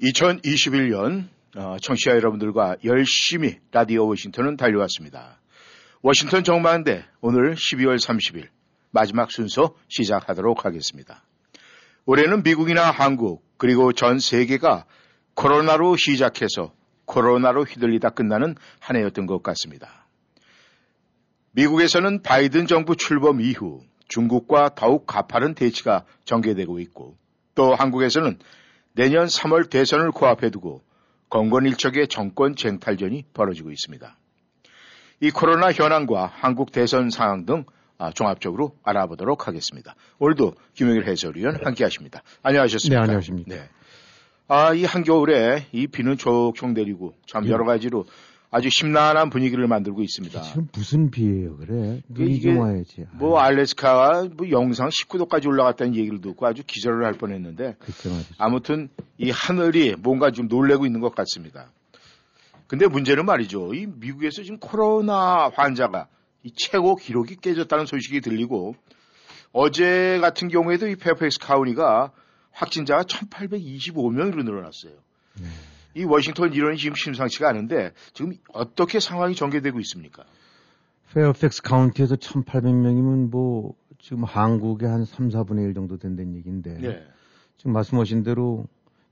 2021년 어, 청취자 여러분들과 열심히 라디오 워싱턴은 달려왔습니다. 워싱턴 정망대 오늘 12월 30일 마지막 순서 시작하도록 하겠습니다. 올해는 미국이나 한국 그리고 전 세계가 코로나로 시작해서 코로나로 휘둘리다 끝나는 한 해였던 것 같습니다. 미국에서는 바이든 정부 출범 이후 중국과 더욱 가파른 대치가 전개되고 있고 또 한국에서는 내년 3월 대선을 코앞에 두고 건건일척의 정권 쟁탈전이 벌어지고 있습니다. 이 코로나 현황과 한국 대선 상황 등 아, 종합적으로 알아보도록 하겠습니다. 오늘도 김영일 해설위원 함께 하십니다. 안녕하셨습니까? 네, 안녕하십니까. 네. 아, 이 한겨울에 이 비는 촉촉 내리고 참 예. 여러 가지로 아주 심란한 분위기를 만들고 있습니다. 지금 무슨 비예요, 그래? 눈이 좀 와야지. 뭐 알래스카가 뭐 영상 19도까지 올라갔다는 얘기를 듣고 아주 기절을 할 뻔했는데 그쵸, 아무튼 이 하늘이 뭔가 좀 놀래고 있는 것 같습니다. 근데 문제는 말이죠. 이 미국에서 지금 코로나 환자가 이 최고 기록이 깨졌다는 소식이 들리고 어제 같은 경우에도 이 페어팩스 카운티가 확진자가 1,825명으로 늘어났어요. 네. 이 워싱턴 일원이 지금 심상치가 않은데 지금 어떻게 상황이 전개되고 있습니까? 페어팩스 카운티에서 1,800명이면 뭐 지금 한국의 한 3, 4분의 1 정도 된다는 얘기인데 네. 지금 말씀하신 대로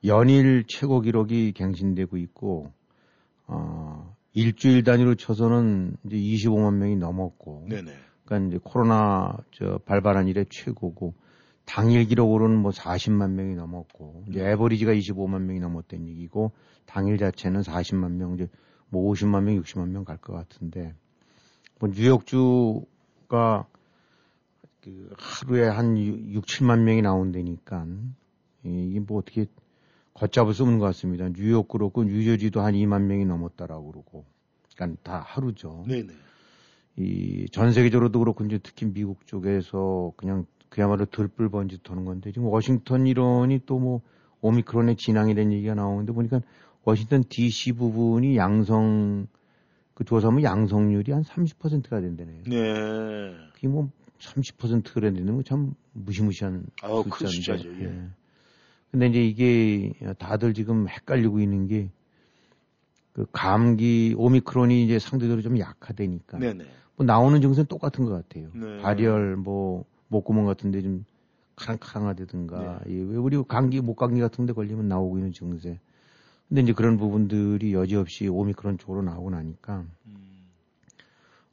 연일 최고 기록이 갱신되고 있고 어, 일주일 단위로 쳐서는 이제 25만 명이 넘었고 네네. 그러니까 이제 코로나 저 발발한 일의 최고고 당일 기록으로는 뭐 40만 명이 넘었고 이제 네. 에버리지가 25만 명이 넘었다는 얘기고 당일 자체는 40만 명 이제 뭐 50만 명, 60만 명 갈 것 같은데 뭐 뉴욕주가 그 하루에 한 6, 7만 명이 나온다니까 이게 뭐 어떻게 걷잡을 수 없는 것 같습니다. 뉴욕 그렇고 뉴저지도 한 2만 명이 넘었다라고 그러고 그러니까 다 하루죠. 네네. 이 전 세계적으로도 그렇고 이제 특히 미국 쪽에서 그냥 그야말로 들불 번짓 하는 건데 지금 워싱턴 이론이 또 뭐 오미크론의 진앙이 된 얘기가 나오는데 보니까 워싱턴 DC 부분이 양성 그 조사하면 양성률이 한 30%가 된다네요. 네. 그게 뭐 30%가 된다는 참 무시무시한 아, 숫자인데. 예. 예. 근데 이제 이게 다들 지금 헷갈리고 있는 게 그 감기 오미크론이 이제 상대적으로 좀 약화되니까 네네. 뭐 나오는 증세는 똑같은 것 같아요. 네. 발열 뭐 목구멍 같은데 좀 카랑카랑하다든가 네. 예, 왜 우리 감기 목감기 같은데 걸리면 나오고 있는 증세. 근데 이제 그런 부분들이 여지없이 오미크론 쪽으로 나오고 나니까 음.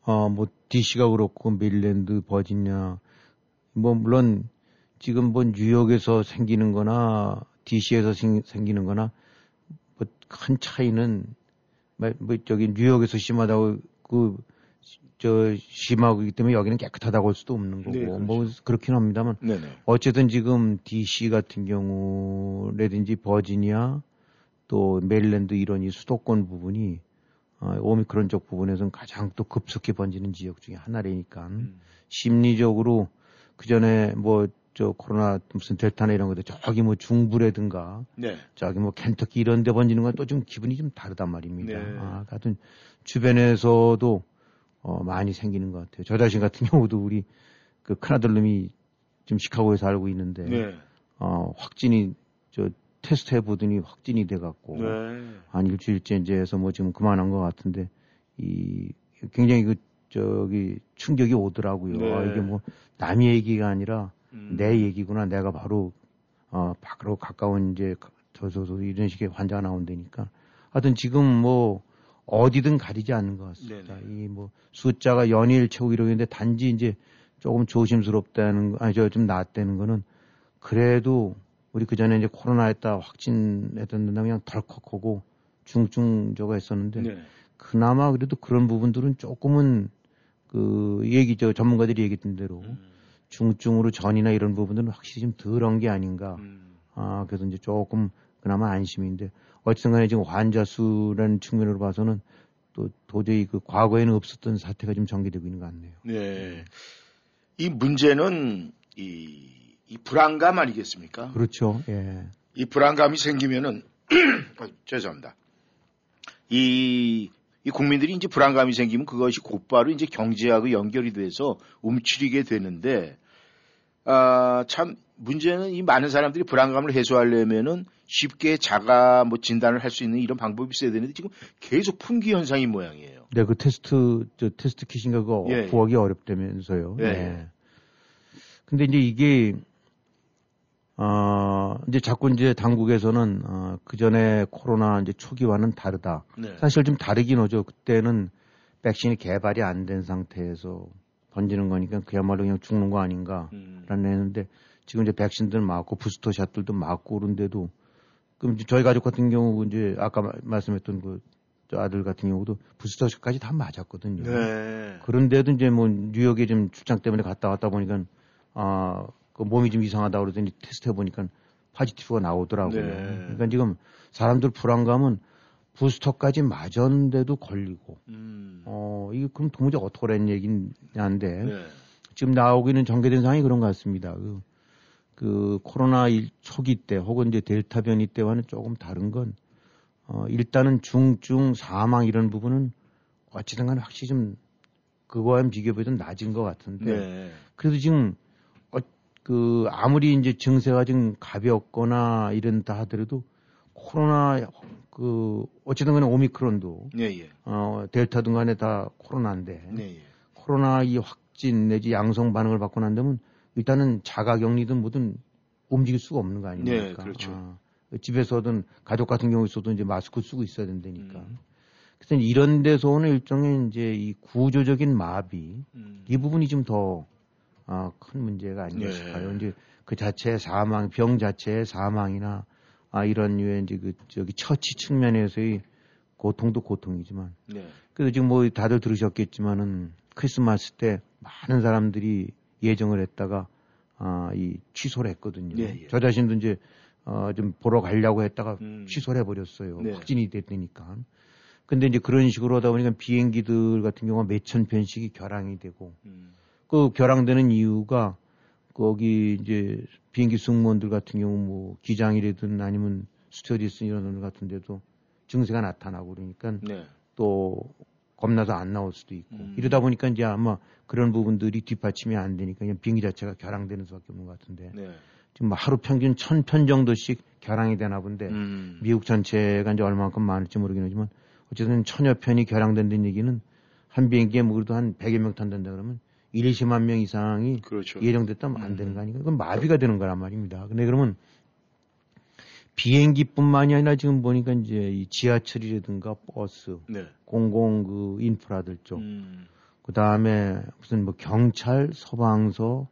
어뭐 DC가 그렇고 메릴랜드 버지니아 뭐 물론 지금 뭐 뉴욕에서 생기는 거나 DC에서 생기는 거나 뭐 큰 차이는 뭐, 뭐 저기 뉴욕에서 심하다고 그 저 심하기 때문에 여기는 깨끗하다고 할 수도 없는 거고 네, 그렇죠. 뭐 그렇긴 합니다만 네네. 어쨌든 지금 DC 같은 경우라든지 버지니아 또 메릴랜드 이런 이 수도권 부분이 어, 오미크론 쪽 부분에서는 가장 또 급속히 번지는 지역 중에 하나라니까 음. 심리적으로 그 전에 뭐 저 코로나 무슨 델타나 이런 것들 저기 뭐 중부라든가 네. 저기 뭐 켄터키 이런 데 번지는 건 또 좀 기분이 좀 다르단 말입니다. 네. 아, 하여튼 주변에서도 어, 많이 생기는 것 같아요. 저 자신 같은 경우도 우리 그 큰아들 놈이 지금 시카고에 살고 있는데 네. 어, 확진이 저 테스트 해보더니 확진이 돼갖고 네. 한 일주일째 이제 해서 뭐 지금 그만한 것 같은데 이 굉장히 그 저기 충격이 오더라고요. 네. 아, 이게 뭐 남의 얘기가 아니라 음. 내 얘기구나. 내가 바로 어 밖으로 가까운 이제 저저저 이런 식의 환자가 나온다니까. 하여튼 지금 뭐 어디든 가리지 않는 것 같습니다. 이 뭐 숫자가 연일 최고 기록인데 단지 이제 조금 조심스럽다는 아니 저좀 낫다는 거는 그래도 우리 그 전에 이제 코로나 했다 확진했던 데는 그냥 덜컥 하고 중증 저거 했었는데 네. 그나마 그래도 그런 부분들은 조금은 그 얘기 저 전문가들이 얘기했던 대로 음. 중증으로 전이나 이런 부분들은 확실히 좀 덜한 게 아닌가. 음. 아 그래서 이제 조금 그나마 안심인데 어쨌든 간에 지금 환자 수라는 측면으로 봐서는 또 도저히 그 과거에는 없었던 사태가 좀 전개되고 있는 것 같네요. 네. 이 문제는 이, 이 불안감 아니겠습니까? 그렇죠. 예. 이 불안감이 생기면은 어, 죄송합니다. 이, 이 국민들이 이제 불안감이 생기면 그것이 곧바로 이제 경제하고 연결이 돼서 움츠리게 되는데 아, 참 문제는 이 많은 사람들이 불안감을 해소하려면은 쉽게 자가 뭐 진단을 할 수 있는 이런 방법이 있어야 되는데 지금 계속 품귀 현상인 모양이에요. 네, 그 테스트 저 테스트 킷인가 그거 예, 구하기 어렵다면서요. 예. 네. 근데 이제 이게 어 이제 자꾸 이제 당국에서는 어, 그 전에 코로나 이제 초기와는 다르다. 네. 사실 좀 다르긴 하죠. 그때는 백신이 개발이 안 된 상태에서 던지는 거니까 그야말로 그냥 죽는 거 아닌가라는 음. 했는데 지금 이제 백신들 맞고 부스터샷들도 맞고 그런데도 그럼 저희 가족 같은 경우 이제 아까 말씀했던 그 아들 같은 경우도 부스터샷까지 다 맞았거든요. 네. 그런데도 이제 뭐 뉴욕에 좀 출장 때문에 갔다 왔다 보니까 아, 그 몸이 좀 이상하다 그러더니 테스트 해보니까 파지티브가 나오더라고요. 네. 그러니까 지금 사람들 불안감은 부스터까지 맞았는데도 걸리고, 음. 어, 이게 그럼 도무지 어떡하라는 얘기냐인데, 네. 지금 나오기는 전개된 상황이 그런 것 같습니다. 그, 그 코로나 초기 때 혹은 이제 델타 변이 때와는 조금 다른 건, 어, 일단은 중증 사망 이런 부분은 어찌든 간에 확실히 좀 그거와는 비교해도 낮은 것 같은데, 네. 그래도 지금 어, 그 아무리 이제 증세가 좀 가볍거나 이런 다 하더라도 코로나 그 어쨌든 간에 오미크론도 예, 예. 어 델타등 간에 다 코로나인데 예, 예. 코로나 이 확진 내지 양성 반응을 받고 난 다음은 일단은 자가격리든 뭐든 움직일 수가 없는 거 아닙니까? 네, 그렇죠. 아, 집에서든 가족 같은 경우에서도 이제 마스크 쓰고 있어야 된다니까. 음. 그래서 이런 데서 오는 일종의 이제 이 구조적인 마비 음. 이 부분이 좀더 아, 큰 문제가 아닌가 네. 싶어요. 이제 그 자체의 사망, 병 자체의 사망이나 아, 이런 유의 이제 그 저기 처치 측면에서의 고통도 고통이지만. 네. 그래서 지금 뭐 다들 들으셨겠지만은 크리스마스 때 많은 사람들이 예정을 했다가 아, 이 취소를 했거든요. 네, 예. 저 자신도 이제 어, 좀 보러 가려고 했다가 음. 취소를 해버렸어요. 네. 확진이 됐으니까. 근데 이제 그런 식으로 하다 보니까 비행기들 같은 경우가 몇천 편씩이 결항이 되고 음. 그 결항되는 이유가 거기 이제 비행기 승무원들 같은 경우 뭐 기장이라든 아니면 스튜어디스 이런 분 같은 데도 증세가 나타나고 그러니까 네. 또 겁나서 안 나올 수도 있고 음. 이러다 보니까 이제 아마 그런 부분들이 뒷받침이 안 되니까 그냥 비행기 자체가 결항되는 수밖에 없는 것 같은데 네. 지금 뭐 하루 평균 천 편 정도씩 결항이 되나 본데 음. 미국 전체가 이제 얼마만큼 많을지 모르긴 하지만 어쨌든 천여 편이 결항된다는 얘기는 한 비행기에 뭐 그래도 한 100여 명 탄다는데 그러면 1, 20만 명 이상이 그렇죠. 예정됐다면 안 되는 거 아니까 그건 마비가 되는 거란 말입니다. 근데 그러면 비행기뿐만이 아니라 지금 보니까 이제 이 지하철이라든가 버스, 네. 공공 그 인프라들 쪽, 음. 그 다음에 무슨 뭐 경찰, 소방서,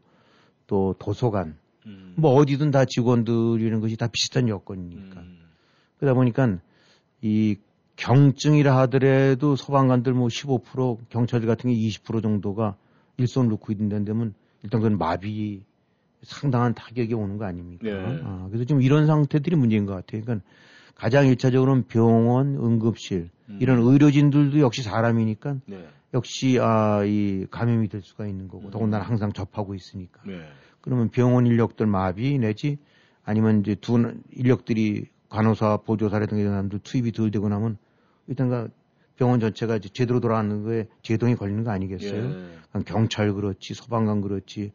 또 도서관, 음. 뭐 어디든 다 직원들이라는 것이 다 비슷한 여건이니까. 음. 그러다 보니까 이 경증이라 하더라도 소방관들 뭐 15%, 경찰들 같은 게 20% 정도가 일손을 놓고 있는 데면 일단 그건 마비 상당한 타격이 오는 거 아닙니까? 네. 아, 그래서 좀 이런 상태들이 문제인 것 같아요. 그러니까 가장 일차적으로는 병원, 응급실 음. 이런 의료진들도 역시 사람이니까 네. 역시 아, 이 감염이 될 수가 있는 거고 음. 더군다나 항상 접하고 있으니까. 네. 그러면 병원 인력들 마비 내지 아니면 이제 두 인력들이 간호사 보조사라든가 이런 사람들 투입이 덜 되고 나면 일단 그 병원 전체가 이제 제대로 돌아가는 거에 제동이 걸리는 거 아니겠어요? 예. 경찰 그렇지, 소방관 그렇지,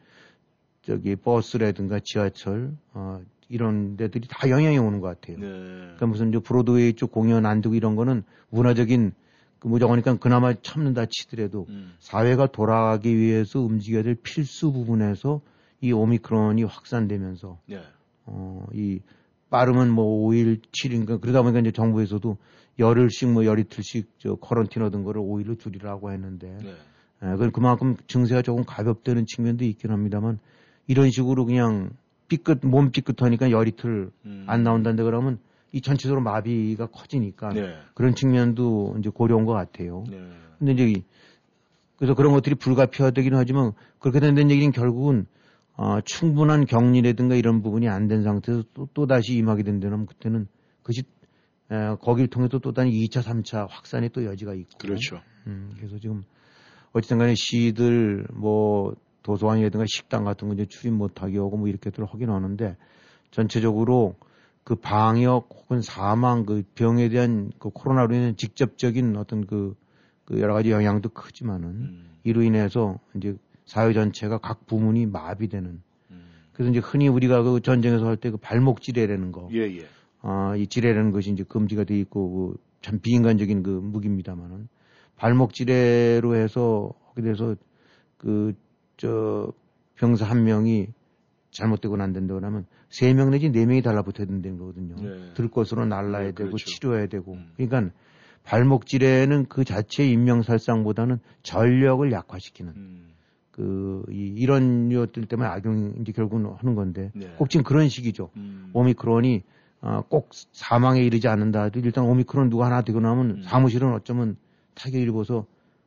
저기 버스라든가 지하철, 어, 이런 데들이 다 영향이 오는 것 같아요. 네. 그러니까 무슨 저 브로드웨이 쪽 공연 안 두고 이런 거는 문화적인 그 뭐저거니까 그나마 참는다 치더라도 음. 사회가 돌아가기 위해서 움직여야 될 필수 부분에서 이 오미크론이 확산되면서 네. 어, 이 빠르면 뭐 5일, 7일인가 그러다 보니까 이제 정부에서도 열흘씩 뭐 열이틀씩 저 얻은 거를 5일로 줄이라고 했는데 네. 예, 그만큼 증세가 조금 가볍다는 측면도 있긴 합니다만 이런 식으로 그냥 삐끗 몸 삐끗하니까 열이틀 음. 안 나온다는데 그러면 이 전체적으로 마비가 커지니까 네. 그런 측면도 이제 고려한 것 같아요. 네. 근데 이제 그래서 그런 것들이 불가피하다기는 하지만 그렇게 된다는 얘기는 결국은 어, 충분한 격리라든가 이런 부분이 안 된 상태에서 또, 또 다시 임하게 된다면 그때는 그것이 에, 거기를 통해 서 또 다른 2차, 3차 확산의 또 여지가 있고. 그렇죠. 음, 그래서 지금 어쨌든 간에 시들 뭐 도서관이라든가 식당 같은 거 이제 출입 못하게 하고 뭐 이렇게들 하긴 하는데 전체적으로 그 방역 혹은 사망 그 병에 대한 그 코로나로 인한 직접적인 어떤 그, 그 여러 가지 영향도 크지만은 음. 이로 인해서 이제 사회 전체가 각 부문이 마비되는 음. 그래서 이제 흔히 우리가 그 전쟁에서 할 때 그 발목 지뢰라는 거. 예, 예. 아, 이 지뢰라는 것이 이제 금지가 돼 있고 그 참 비인간적인 그 무기입니다만은 발목 지뢰로 해서 하게 돼서 그 저 병사 한 명이 잘못되고 안 된다고 하면 세 명 내지 네 명이 달라붙어야 된다는 거거든요. 네. 들 것으로 날라야 네, 되고 그렇죠. 치료해야 되고. 음. 그러니까 발목 지뢰는 그 자체의 인명살상보다는 전력을 약화시키는 음. 그 이, 이런 것들 때문에 악용 이제 결국은 하는 건데 네. 꼭 지금 그런 식이죠. 음. 오미크론이 어, 꼭 사망에 이르지 않는다 일단 오미크론 누가 하나 되고 나면 음. 사무실은 어쩌면 타격을 입어서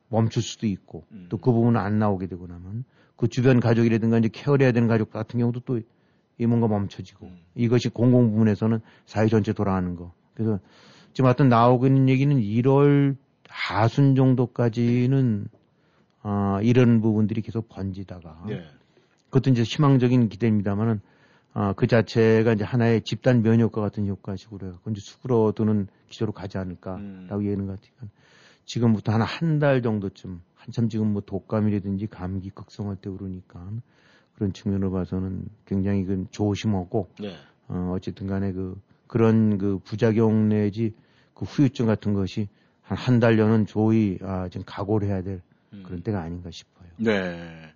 멈출 수도 있고 음. 또그 부분은 안 나오게 되고 나면 그 주변 가족이라든가 이제 케어를 해야 되는 가족 같은 경우도 또 이 뭔가 멈춰지고 음. 이것이 공공 부문에서는 사회 전체 돌아가는 거. 그래서 지금 하여튼 나오고 있는 얘기는 1월 하순 정도까지는 아, 이런 부분들이 계속 번지다가 네. 그것도 이제 희망적인 기대입니다만은 아, 그 자체가 이제 하나의 집단 면역 효과 같은 효과식으로 해서 이제 수그러드는 기조로 가지 않을까라고 음. 예는 것 같아요. 지금부터 한 한 달 정도쯤 한참 지금 뭐 독감이라든지 감기 극성할 때 그러니까 그런 측면으로 봐서는 굉장히 그 조심하고 네. 어, 어쨌든 간에 그 그런 그 부작용 내지 그 후유증 같은 것이 한 한 달여는 조의 아, 지금 각오를 해야 될 음. 그런 때가 아닌가 싶어요. 네.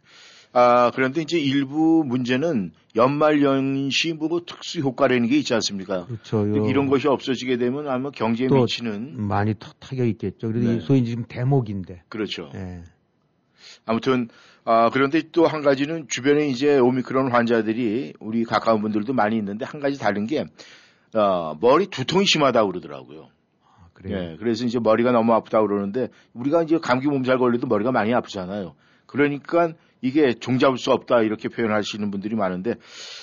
아, 그런데 이제 일부 문제는 연말 연시 뭐 특수 효과라는 게 있지 않습니까? 그렇죠. 이런 것이 없어지게 되면 아마 경제에 미치는 많이 타격 있겠죠. 그래서 네. 소위 지금 대목인데. 그렇죠. 네. 아무튼 아, 그런데 또 한 가지는 주변에 이제 오미크론 환자들이 우리 가까운 분들도 많이 있는데 한 가지 다른 게 어, 머리 두통이 심하다고 그러더라고요. 아, 그래요? 네, 그래서 이제 머리가 너무 아프다고 그러는데 우리가 이제 감기 몸살 걸려도 머리가 많이 아프잖아요. 그러니까 이게 종잡을 수 없다 이렇게 표현하시는 분들이 많은데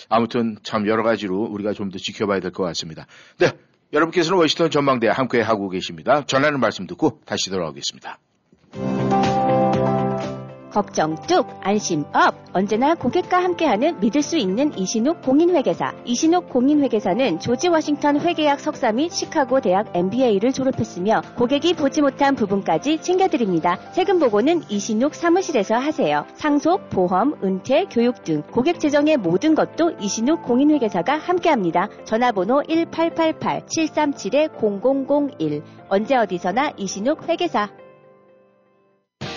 아무튼 참 여러 가지로 우리가 좀 더 지켜봐야 될 것 같습니다. 네. 여러분께서는 워싱턴 전망대 함께 하고 계십니다. 전하는 말씀 듣고 다시 돌아오겠습니다. 걱정 뚝, 안심 up. 언제나 고객과 함께하는 믿을 수 있는 이신욱 공인회계사. 이신욱 공인회계사는 조지 워싱턴 회계학 석사 및 시카고 대학 MBA를 졸업했으며 고객이 보지 못한 부분까지 챙겨드립니다. 세금 보고는 이신욱 사무실에서 하세요. 상속, 보험, 은퇴, 교육 등 고객 재정의 모든 것도 이신욱 공인회계사가 함께합니다. 전화번호 1888-737-0001. 언제 어디서나 이신욱 회계사.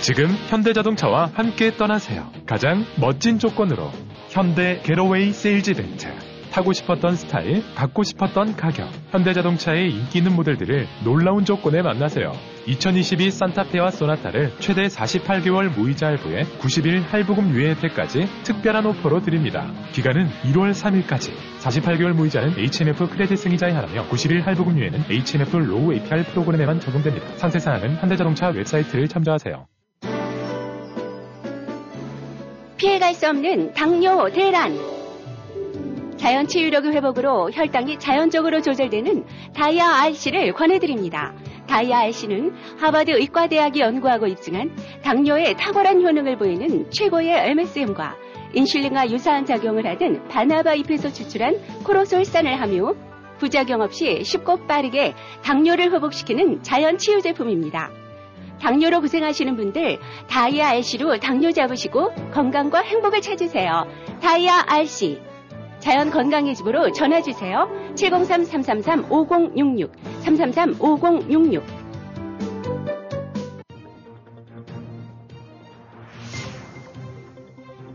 지금 현대자동차와 함께 떠나세요. 가장 멋진 조건으로 현대 Getaway Sales Event. 타고 싶었던 스타일, 받고 싶었던 가격. 현대자동차의 인기 있는 모델들을 놀라운 조건에 만나세요. 2022 산타페와 소나타를 최대 48개월 무이자 할부에 90일 할부금 유예 혜택까지 특별한 오퍼로 드립니다. 기간은 1월 3일까지. 48개월 무이자는 HMF credit 승인자에 한하며 90일 할부금 유예는 HMF low APR 프로그램에만 적용됩니다. 상세 사항은 현대자동차 웹사이트를 참조하세요. 피해갈 수 없는 당뇨 대란. 자연 치유력의 회복으로 혈당이 자연적으로 조절되는 다이아 RC를 권해드립니다. 다이아 RC는 하버드 의과대학이 연구하고 입증한 당뇨에 탁월한 효능을 보이는 최고의 MSM과 인슐린과 유사한 작용을 하던 바나바 잎에서 추출한 코로솔산을 함유, 부작용 없이 쉽고 빠르게 당뇨를 회복시키는 자연 치유 제품입니다. 당뇨로 고생하시는 분들 다이아 RC로 당뇨 잡으시고 건강과 행복을 찾으세요. 다이아 RC 자연 건강의 집으로 전화 주세요. 703-333-5066 333-5066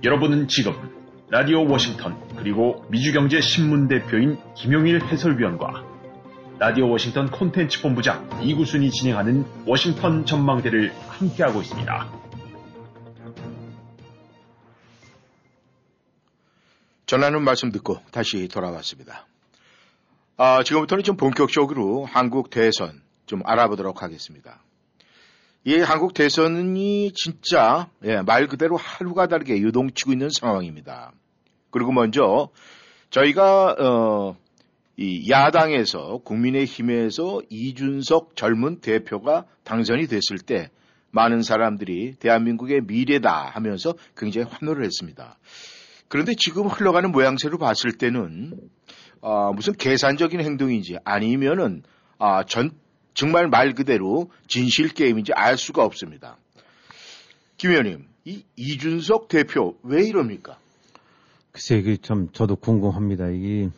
여러분은 지금 라디오 워싱턴 그리고 미주경제신문 대표인 김용일 해설위원과 라디오 워싱턴 콘텐츠 본부장 이구순이 진행하는 워싱턴 전망대를 함께하고 있습니다. 전하는 말씀 듣고 다시 돌아왔습니다. 아, 지금부터는 좀 본격적으로 한국 대선 좀 알아보도록 하겠습니다. 이 한국 대선이 진짜 예, 말 그대로 하루가 다르게 유동치고 있는 상황입니다. 그리고 먼저 저희가 어, 이 야당에서 국민의힘에서 이준석 젊은 대표가 당선이 됐을 때 많은 사람들이 대한민국의 미래다 하면서 굉장히 환호를 했습니다. 그런데 지금 흘러가는 모양새로 봤을 때는 아, 무슨 계산적인 행동인지 아니면은 아, 전 정말 말 그대로 진실 게임인지 알 수가 없습니다. 김 의원님, 이 이준석 대표 왜 이럽니까? 글쎄, 이게 참 저도 궁금합니다. 이게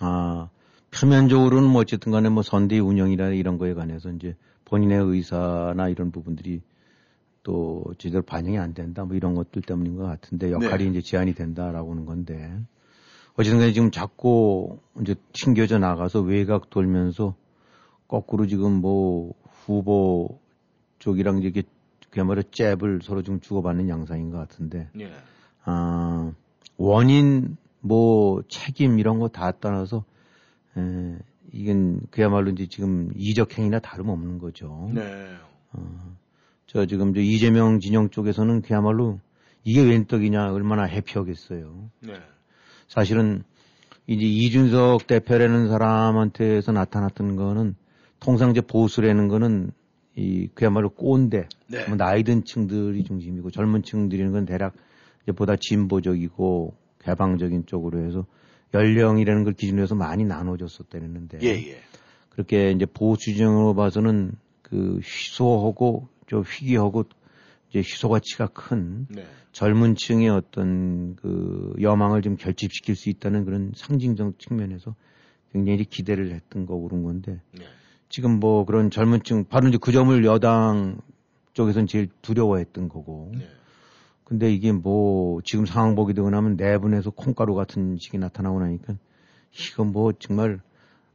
아 표면적으로는 뭐 어쨌든 간에 뭐 선대 운영이나 이런 거에 관해서 이제 본인의 의사나 이런 부분들이 또 제대로 반영이 안 된다 뭐 이런 것들 때문인 것 같은데 역할이 네. 이제 제한이 된다라고 하는 건데 어쨌든 간에 지금 자꾸 이제 튕겨져 나가서 외곽 돌면서 거꾸로 지금 뭐 후보 쪽이랑 이게 그야말로 잽을 서로 좀 주고받는 양상인 것 같은데 네. 아 원인 뭐 책임 이런 거 다 떠나서 에, 이건 그야말로 이제 지금 이적 행위나 다름없는 거죠. 네. 어, 저 지금 저 이재명 진영 쪽에서는 그야말로 이게 웬 떡이냐 얼마나 해피하겠어요. 네. 사실은 이제 이준석 대표라는 사람한테서 나타났던 거는 통상 이제 보수라는 거는 이 그야말로 꼰대, 네. 뭐 나이 든 층들이 중심이고 젊은 층들이는 건 대략 이제 보다 진보적이고 개방적인 쪽으로 해서 연령이라는 걸 기준으로 해서 많이 나눠졌었다는데 예, 예. 그렇게 이제 보수정으로 봐서는 그 희소하고 좀 희귀하고 이제 희소 가치가 큰 네. 젊은 층의 어떤 그 여망을 좀 결집시킬 수 있다는 그런 상징적 측면에서 굉장히 기대를 했던 거고 그런 건데 네. 지금 뭐 그런 젊은 층 바로 이제 그 점을 여당 쪽에서는 제일 두려워했던 거고 네. 근데 이게 뭐 지금 상황 보게 되고 나면 내분에서 콩가루 같은 식이 나타나고 나니까 이건 뭐 정말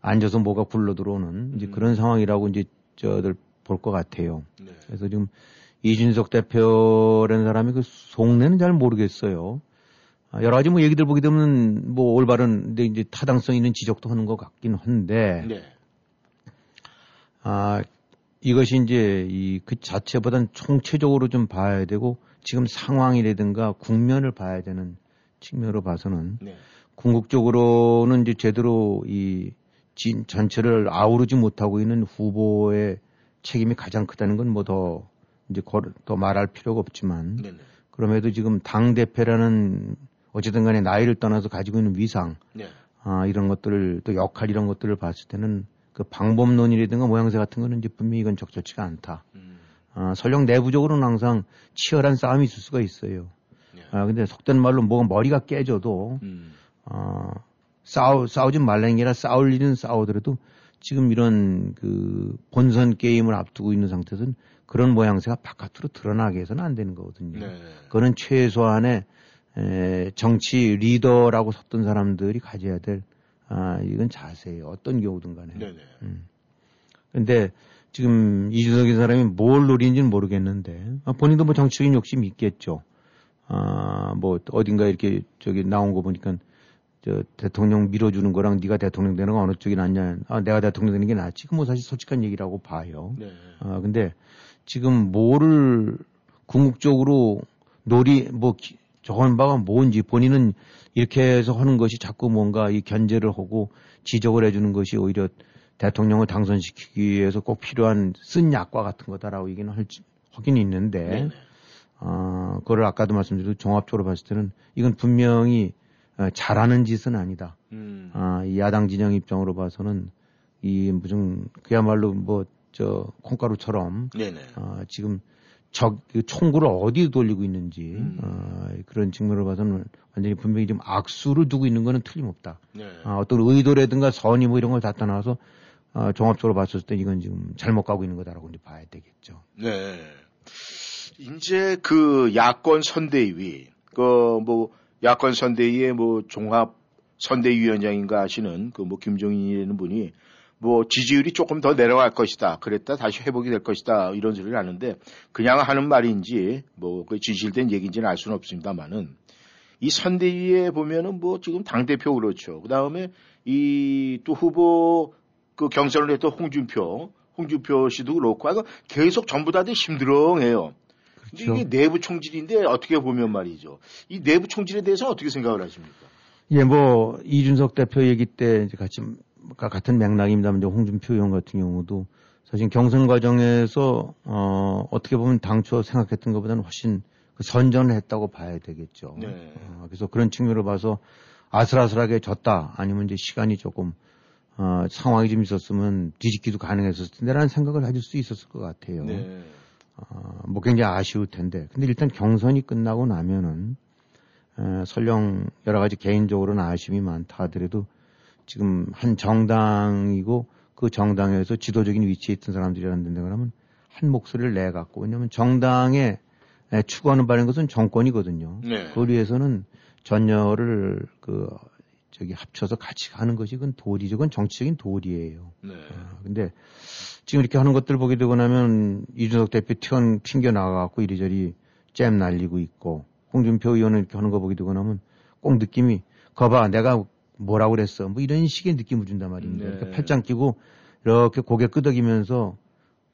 앉아서 뭐가 굴러 들어오는 이제 음. 그런 상황이라고 이제 저들 볼 것 같아요. 네. 그래서 지금 이준석 대표라는 사람이 그 속내는 잘 모르겠어요. 아, 여러 가지 뭐 얘기들 보게 되면 뭐 올바른 근데 이제 타당성 있는 지적도 하는 것 같긴 한데 네. 아 이것이 이제 이 그 자체보다는 총체적으로 좀 봐야 되고 지금 상황이라든가 국면을 봐야 되는 측면으로 봐서는 네. 궁극적으로는 이제 제대로 이 진, 전체를 아우르지 못하고 있는 후보의 책임이 가장 크다는 건 뭐 더 이제 더 말할 필요가 없지만 네네. 그럼에도 지금 당 대표라는 어쨌든 간에 나이를 떠나서 가지고 있는 위상 네. 아, 이런 것들을 또 역할 이런 것들을 봤을 때는 그 방법론이라든가 모양새 같은 거는 이제 분명히 이건 적절치가 않다. 음. 아, 설령 내부적으로는 항상 치열한 싸움이 있을 수가 있어요. 네. 아, 근데 속된 말로 뭐가 머리가 깨져도, 음. 아, 싸우, 싸우지 말라는 게 아니라 싸울 일은 싸우더라도 지금 이런 그 본선 게임을 앞두고 있는 상태에서는 그런 모양새가 바깥으로 드러나게 해서는 안 되는 거거든요. 네. 그거는 최소한의 에, 정치 리더라고 섰던 사람들이 가져야 될, 아, 이건 자세예요. 어떤 경우든 간에. 네, 네. 음. 근데 지금 이준석이 사람이 뭘 노리는지는 모르겠는데 아, 본인도 뭐 정치적인 욕심이 있겠죠. 아, 뭐 어딘가 이렇게 저기 나온 거 보니까 저 대통령 밀어주는 거랑 네가 대통령 되는 거 어느 쪽이 낫냐. 아, 내가 대통령 되는 게 낫지. 그뭐 사실 솔직한 얘기라고 봐요. 네. 아, 근데 지금 뭐를 궁극적으로 놀이 뭐 저건 바가 뭔지 본인은 이렇게 해서 하는 것이 자꾸 뭔가 이 견제를 하고 지적을 해주는 것이 오히려 대통령을 당선시키기 위해서 꼭 필요한 쓴 약과 같은 거다라고 얘기는 할, 하긴 있는데, 네네. 어, 그걸 아까도 말씀드린 종합적으로 봤을 때는 이건 분명히 어, 잘하는 짓은 아니다. 음. 아, 이 야당 진영 입장으로 봐서는 이 무슨 그야말로 뭐 저 콩가루처럼 네네. 어, 지금 적그 총구를 어디 돌리고 있는지 음. 어, 그런 측면으로 봐서는 완전히 분명히 좀 악수를 두고 있는 거는 틀림없다. 네. 아, 어떤 의도라든가 선의 뭐 이런 걸 다 떠나서 어, 종합적으로 봤을 때 이건 지금 잘못 가고 있는 거다라고 이제 봐야 되겠죠. 네. 이제 그 야권 선대위, 그 뭐 야권 선대위의 뭐 종합 선대위원장인가 하시는 그 뭐 김종인이라는 분이 뭐 지지율이 조금 더 내려갈 것이다. 그랬다 다시 회복이 될 것이다. 이런 소리를 하는데 그냥 하는 말인지 뭐 그 진실된 얘기인지는 알 수는 없습니다만은 이 선대위에 보면은 뭐 지금 당대표 그렇죠. 그 다음에 이 또 후보 그 경선을 했던 홍준표, 홍준표 씨도 그렇고, 아, 계속 전부 다들 힘들어해요. 그렇죠. 이게 내부 총질인데 어떻게 보면 말이죠. 이 내부 총질에 대해서 어떻게 생각을 하십니까? 예, 뭐 이준석 대표 얘기 때 이제 같이 같은 맥락입니다만 홍준표 의원 같은 경우도 사실 경선 과정에서 어 어떻게 보면 당초 생각했던 것보다는 훨씬 그 선전을 했다고 봐야 되겠죠. 네. 어, 그래서 그런 측면으로 봐서 아슬아슬하게 졌다 아니면 이제 시간이 조금 어, 상황이 좀 있었으면 뒤집기도 가능했었을 텐데라는 생각을 가질 수 있었을 것 같아요. 네. 어, 뭐 굉장히 아쉬울 텐데. 근데 일단 경선이 끝나고 나면은 에, 설령 여러 가지 개인적으로는 아쉬움이 많다 하더라도 지금 한 정당이고 그 정당에서 지도적인 위치에 있던 사람들이라는 데 그러면 한 목소리를 내 갖고 왜냐하면 정당에 추구하는 바라는 것은 정권이거든요. 네. 그걸 위해서는 전열을 그 저기 합쳐서 같이 가는 것이 그건 도리죠. 그건 정치적인 도리예요. 네. 아, 근데 지금 이렇게 하는 것들 보게 되고 나면 이준석 대표 튀어 튕겨 나가갖고 이리저리 잼 날리고 있고 홍준표 의원은 이렇게 하는 거 보게 되고 나면 꼭 느낌이 거봐 내가 뭐라고 그랬어 뭐 이런 식의 느낌을 준단 말입니다. 네. 이렇게 팔짱 끼고 이렇게 고개 끄덕이면서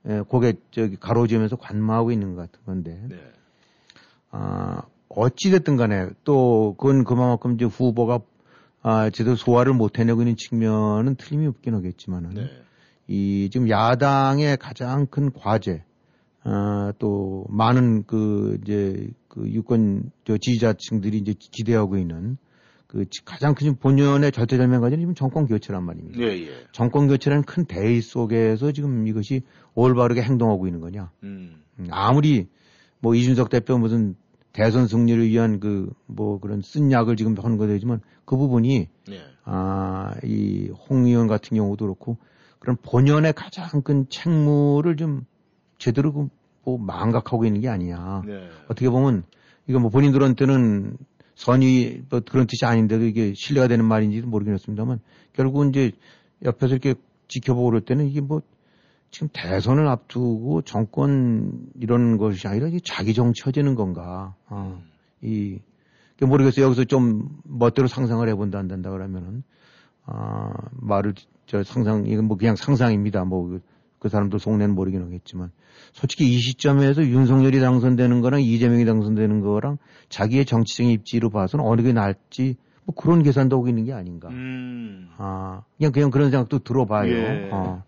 예, 고개 저기 가로지으면서 관마하고 있는 것 같은 건데 네. 아 어찌됐든 간에 또 그건 그만큼 이제 후보가 아, 제대로 소화를 못 해내고 있는 측면은 틀림이 없긴 하겠지만은 네. 이 지금 야당의 가장 큰 과제 아, 또 많은 그 이제 그 유권 저 지지자층들이 이제 기대하고 있는 그 가장 큰 본연의 절대절명 과제는 지금 정권 교체란 말입니다. 예, 예. 정권 교체라는 큰 대의 속에서 지금 이것이 올바르게 행동하고 있는 거냐. 음. 음 아무리 뭐 이준석 대표 무슨 대선 승리를 위한 그 뭐 그런 쓴 약을 지금 하는 거되지만 그 부분이 네. 아이 홍 의원 같은 경우도 그렇고 그런 본연의 가장 큰 책무를 좀 제대로 그 뭐 망각하고 있는 게 아니야. 네. 어떻게 보면 이거 뭐 본인들한테는 선의 뭐 그런 뜻이 아닌데도 이게 신뢰가 되는 말인지도 모르겠습니다만 결국은 이제 옆에서 이렇게 지켜보고 그럴 때는 이게 뭐 지금 대선을 앞두고 정권 이런 것이 아니라 자기 정치화되는 건가. 어, 이, 모르겠어요. 여기서 좀 멋대로 상상을 해본다 안 된다 그러면은, 아, 말을, 저 상상, 이건 뭐 그냥 상상입니다. 뭐, 그, 그 사람도 속내는 모르긴 하겠지만. 솔직히 이 시점에서 윤석열이 당선되는 거랑 이재명이 당선되는 거랑 자기의 정치적인 입지로 봐서는 어느 게 나을지 뭐 그런 계산도 하고 있는 게 아닌가. 음. 아, 그냥, 그냥 그런 생각도 들어봐요. 예. 어.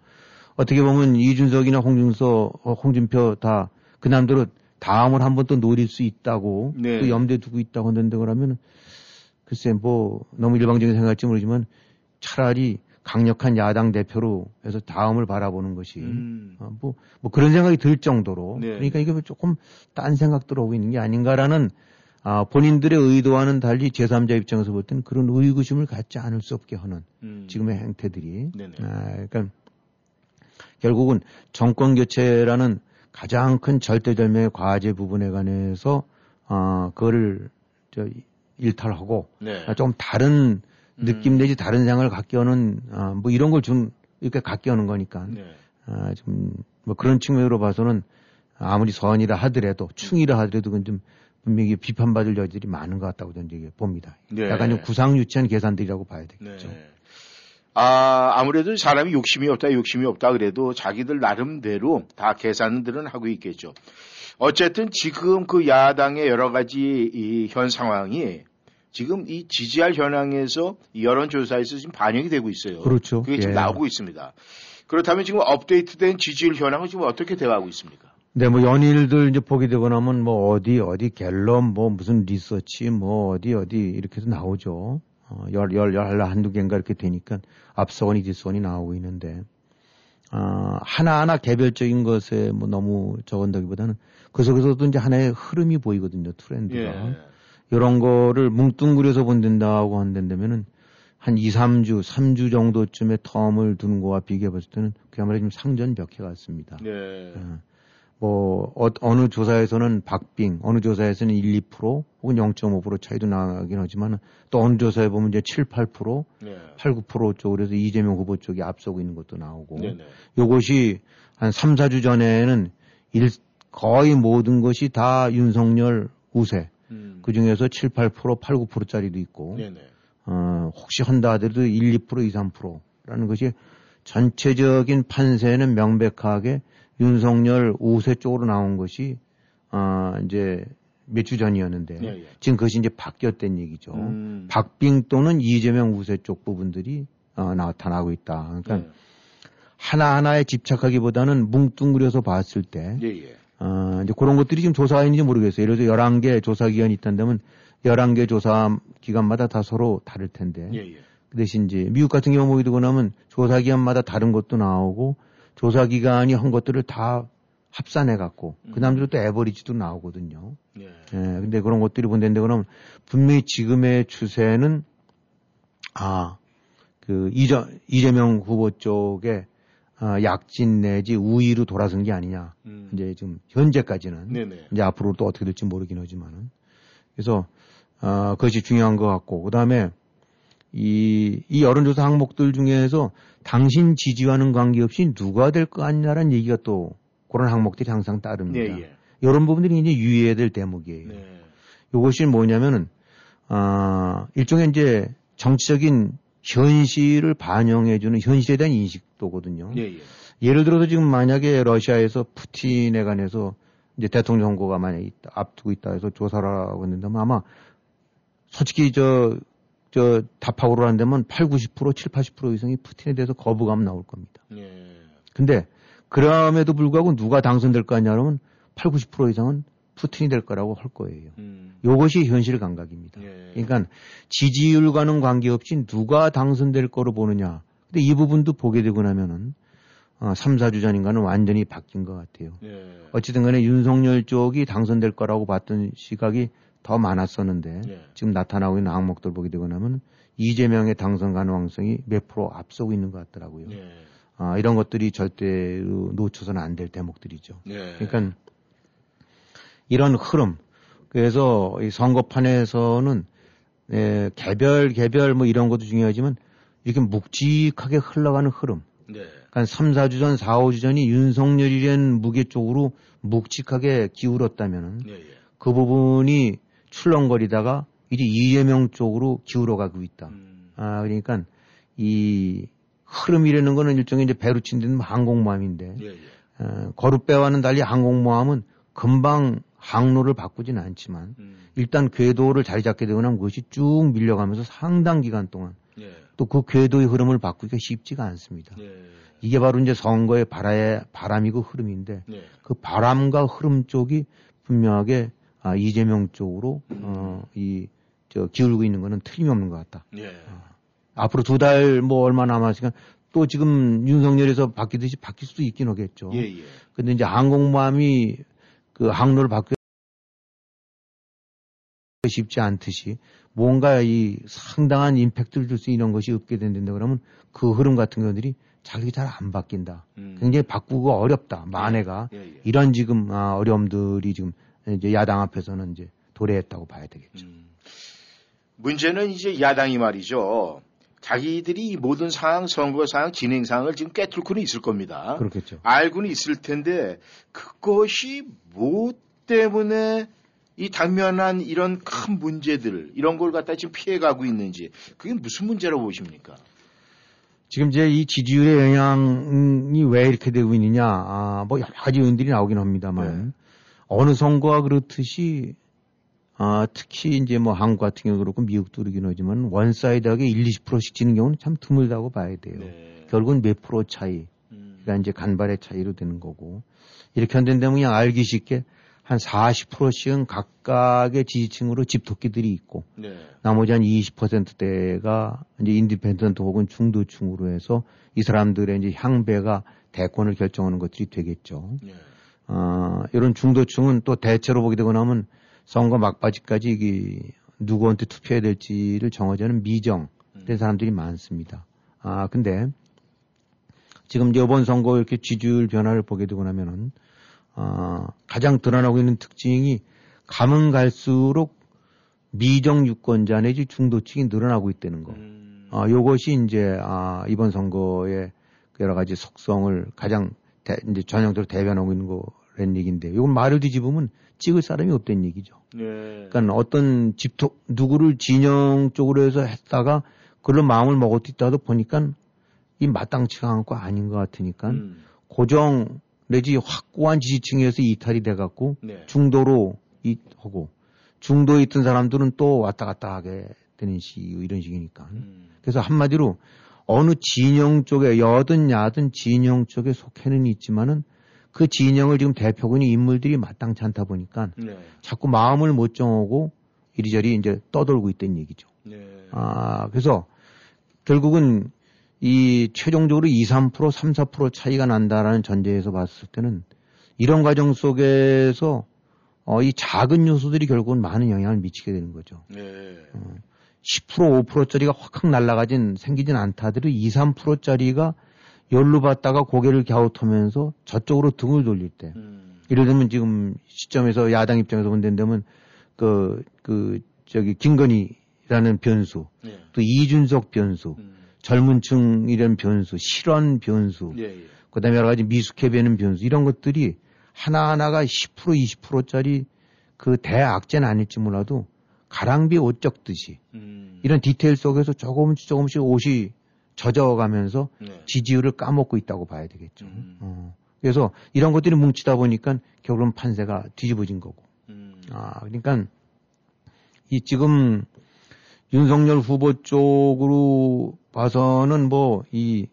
어떻게 보면 이준석이나 홍준서, 어, 홍준표 다 그 남들은 다음을 한번 또 노릴 수 있다고 네. 또 염두에 두고 있다고 하는데 그러면 글쎄 뭐 너무 일방적인 생각할지 모르지만 차라리 강력한 야당 대표로 해서 다음을 바라보는 것이 음. 어, 뭐, 뭐 그런 생각이 들 정도로 네. 그러니까 이게 조금 딴 생각 들어오고 있는 게 아닌가라는 아, 본인들의 의도와는 달리 제3자 입장에서 볼 때는 그런 의구심을 갖지 않을 수 없게 하는 음. 지금의 행태들이 아, 그러니까 결국은 정권 교체라는 가장 큰 절대절명의 과제 부분에 관해서 어 그거를 저 일탈하고 네. 좀 다른 느낌 음. 내지 다른 생각을 갖게 하는 어, 뭐 이런 걸 좀 이렇게 갖게 하는 거니까 네. 어, 좀뭐 그런 측면으로 봐서는 아무리 선이라 하더라도 충이라 하더라도 그건 좀 분명히 비판받을 여지들이 많은 것 같다고 저는 이게 봅니다. 네. 약간 좀 구상유치한 계산들이라고 봐야 되겠죠. 네. 아, 아무래도 사람이 욕심이 없다, 욕심이 없다 그래도 자기들 나름대로 다 계산들은 하고 있겠죠. 어쨌든 지금 그 야당의 여러 가지 이 현 상황이 지금 이 지지할 현황에서 여론조사에서 지금 반영이 되고 있어요. 그렇죠. 그게 지금 예. 나오고 있습니다. 그렇다면 지금 업데이트된 지지율 현황은 지금 어떻게 돼가고 있습니까? 네, 뭐 연일들 이제 보게 되고 나면 뭐 어디 어디 갤럽 뭐 무슨 리서치 뭐 어디 어디 이렇게 해서 나오죠. 어, 열, 열, 열, 한두 개인가 이렇게 되니까 앞서원이 뒷선이 나오고 있는데, 어, 하나하나 개별적인 것에 뭐 너무 적은다기보다는 그 속에서도 이제 하나의 흐름이 보이거든요, 트렌드가. 예. 이런 거를 뭉뚱그려서 본다고 한다면은 한 2, 3주, 3주 정도쯤의 텀을 두는 거와 비교해 봤을 때는 그야말로 좀 상전벽해 같습니다. 예. 어. 뭐 어, 느 조사에서는 박빙, 어느 조사에서는 1, 2% 혹은 0.5% 차이도 나긴 하지만 또 어느 조사에 보면 이제 7, 8%, 네. 8, 9% 쪽으로 해서 이재명 후보 쪽이 앞서고 있는 것도 나오고 네 네. 요것이 한 3, 4주 전에는 일, 거의 모든 것이 다 윤석열 우세. 음. 그 중에서 7, 8%, 8, 9%짜리도 있고 네 네. 어, 혹시 한다 하더라도 1, 2%, 2, 3%라는 것이 전체적인 판세는 명백하게 윤석열 우세 쪽으로 나온 것이 아 이제 몇 주 전이었는데 예, 예. 지금 그것이 이제 바뀌었던 얘기죠. 음. 박빙 또는 이재명 우세 쪽 부분들이 어, 나타나고 있다. 그러니까 예. 하나하나에 집착하기보다는 뭉뚱그려서 봤을 때 예, 예. 어, 이제 그런 것들이 지금 조사가 있는지 모르겠어요. 예를 들어 11개 조사 기관이 있다면 11개 조사 기관마다 다 서로 다를 텐데. 예, 예. 그 대신 이제 미국 같은 경우 보게 되고 나면 조사 기관마다 다른 것도 나오고 조사 기관이 한 것들을 다 합산해 갖고 음. 그 다음대로 또 에버리지도 나오거든요. 예. 예. 근데 그런 것들이 본다는데 그럼 분명히 지금의 추세는 아, 그 이재, 이재명 후보 쪽에 어, 약진 내지 우위로 돌아선 게 아니냐. 음. 이제 지금 현재까지는 네네. 이제 앞으로 또 어떻게 될지 모르긴 하지만은 그래서 어, 그것이 중요한 것 같고 그 다음에 이, 이 여론조사 항목들 중에서 당신 지지와는 관계없이 누가 될 거 아니냐라는 얘기가 또 그런 항목들이 항상 따릅니다. 예, 예. 이런 부분들이 이제 유의해야 될 대목이에요. 네. 이것이 뭐냐면은 아, 일종의 이제 정치적인 현실을 반영해주는 현실에 대한 인식도거든요. 예, 예. 예를 들어서 지금 만약에 러시아에서 푸틴에 관해서 이제 대통령 선거가 만약에 있다, 앞두고 있다 해서 조사를 하고 있는다면 아마 솔직히 저, 저 답하고로 한다면 8, 90% 7, 80% 이상이 푸틴에 대해서 거부감 나올 겁니다. 예. 근데 그럼에도 불구하고 누가 당선될 거 아니냐면 8, 90% 이상은 푸틴이 될 거라고 할 거예요. 음. 이것이 현실 감각입니다. 예. 그러니까 지지율과는 관계없이 누가 당선될 거로 보느냐. 근데 이 부분도 보게 되고 나면은 어, 3, 4주 전인가는 완전히 바뀐 것 같아요. 예. 어찌든 간에 윤석열 쪽이 당선될 거라고 봤던 시각이 더 많았었는데 예. 지금 나타나고 있는 항목들 보게 되고 나면 이재명의 당선 가능성이 몇 프로 앞서고 있는 것 같더라고요. 예. 아, 이런 것들이 절대로 놓쳐서는 안 될 대목들이죠. 예. 그러니까 이런 흐름. 그래서 이 선거판에서는 예, 개별 개별 뭐 이런 것도 중요하지만 이렇게 묵직하게 흘러가는 흐름. 네. 그러니까 3, 4주 전, 4, 5주 전이 윤석열이란 무게 쪽으로 묵직하게 기울었다면은 네, 예. 그 부분이 출렁거리다가 이제 이재명 쪽으로 기울어 가고 있다. 음. 아, 그러니까 이 흐름이라는 거는 일종의 이제 배로 친다는 항공모함인데 예, 예. 어, 거룻배와는 달리 항공모함은 금방 항로를 바꾸지는 않지만 음. 일단 궤도를 자리 잡게 되고 나면 그것이 쭉 밀려가면서 상당 기간 동안 예. 또그 궤도의 흐름을 바꾸기가 쉽지가 않습니다. 예. 이게 바로 이제 선거의 바라의 바람이고 흐름인데 예. 그 바람과 흐름 쪽이 분명하게 아, 이재명 쪽으로 음. 어, 이저 기울고 있는 거는 틀림없는 것 같다. 예. 어. 앞으로 두 달 뭐 얼마 남았으니까 또 지금 윤석열에서 바뀌듯이 바뀔 수도 있긴 하겠죠. 예, 예. 근데 이제 항공모함이 그 항로를 바뀌어 쉽지 않듯이 뭔가 이 상당한 임팩트를 줄 수 있는 것이 없게 된다 그러면 그 흐름 같은 것들이 자격이 잘안 바뀐다. 음. 굉장히 바꾸고 어렵다. 만회가 예, 예, 예. 이런 지금 아, 어려움들이 지금 이제 야당 앞에서는 이제 도래했다고 봐야 되겠죠. 음. 문제는 이제 야당이 말이죠. 자기들이 모든 상황, 선거 상황, 진행 상황을 지금 깨뚫고는 있을 겁니다. 그렇겠죠. 알고는 있을 텐데 그것이 뭐 때문에 이 당면한 이런 큰 문제들 이런 걸 갖다 지금 피해가고 있는지 그게 무슨 문제라고 보십니까? 지금 이제 이 지지율의 영향이 왜 이렇게 되고 있느냐, 아, 뭐 여러 가지 요인들이 나오긴 합니다만 네. 어느 선거나 그렇듯이 아, 특히 이제 뭐 한국 같은 경우 그렇고 미국도 그러긴 하지만 one-side하게 1, 20%씩 지는 경우는 참 드물다고 봐야 돼요. 네. 결국은 몇 프로 차이. 음. 그러니까 이제 간발의 차이로 되는 거고. 이렇게 한다면 그냥 알기 쉽게 한 40%씩은 각각의 지지층으로 집토끼들이 있고 네. 나머지 한 20%대가 이제 independent 혹은 중도층으로 해서 이 사람들의 이제 향배가 대권을 결정하는 것들이 되겠죠. 네. 어, 이런 중도층은 또 대체로 보게 되고 나면 선거 막바지까지 이 누구한테 투표해야 될지를 정하지 않은 미정된 음. 사람들이 많습니다. 아, 근데 지금 이번 선거 이렇게 지지율 변화를 보게 되고 나면은 어, 가장 드러나고 있는 특징이 가면 갈수록 미정 유권자 내지 중도층이 늘어나고 있다는 거. 음. 아, 요것이 이제 아, 이번 선거의 여러 가지 속성을 가장 대, 이제 전형적으로 대변하고 있는 거라는 얘기인데, 요건 말을 뒤집으면 찍을 사람이 없다는 얘기죠. 네. 그러니까 어떤 집토 누구를 진영 쪽으로 해서 했다가 그걸로 마음을 먹었다도 보니까 이 마땅치가 않고 아닌 것 같으니까 음. 고정 내지 확고한 지지층에서 이탈이 돼갖고 네. 중도로 이 하고 중도에 있던 사람들은 또 왔다 갔다 하게 되는 시 이런 식이니까. 음. 그래서 한마디로 어느 진영 쪽에 여든 야든 진영 쪽에 속해는 있지만은 그 진영을 지금 대표군이 인물들이 마땅치 않다 보니까 네. 자꾸 마음을 못 정하고 이리저리 이제 떠돌고 있다는 얘기죠. 네. 아, 그래서 결국은 이 최종적으로 2, 3%, 3, 4% 차이가 난다라는 전제에서 봤을 때는 이런 과정 속에서 어, 이 작은 요소들이 결국은 많은 영향을 미치게 되는 거죠. 네. 어, 10% 5%짜리가 확확 날라가진 생기진 않다더라도 2, 3%짜리가 열로 받다가 고개를 갸웃하면서 저쪽으로 등을 돌릴 때 음. 예를 들면 지금 시점에서 야당 입장에서 본다면 그, 그, 저기, 김건희라는 변수, 네. 또 이준석 변수, 음. 젊은 층이라는 변수, 실언 변수, 예, 예. 그 다음에 여러 가지 미숙해되는 변수, 이런 것들이 하나하나가 10% 20%짜리 그 대악재는 아닐지 몰라도 가랑비 옷 적듯이 음. 이런 디테일 속에서 조금씩 조금씩 옷이 젖어가면서 네. 지지율을 까먹고 있다고 봐야 되겠죠. 음. 어. 그래서 이런 것들이 뭉치다 보니까 결국은 판세가 뒤집어진 거고. 음. 아, 그러니까 이 지금 윤석열 후보 쪽으로 봐서는 뭐 이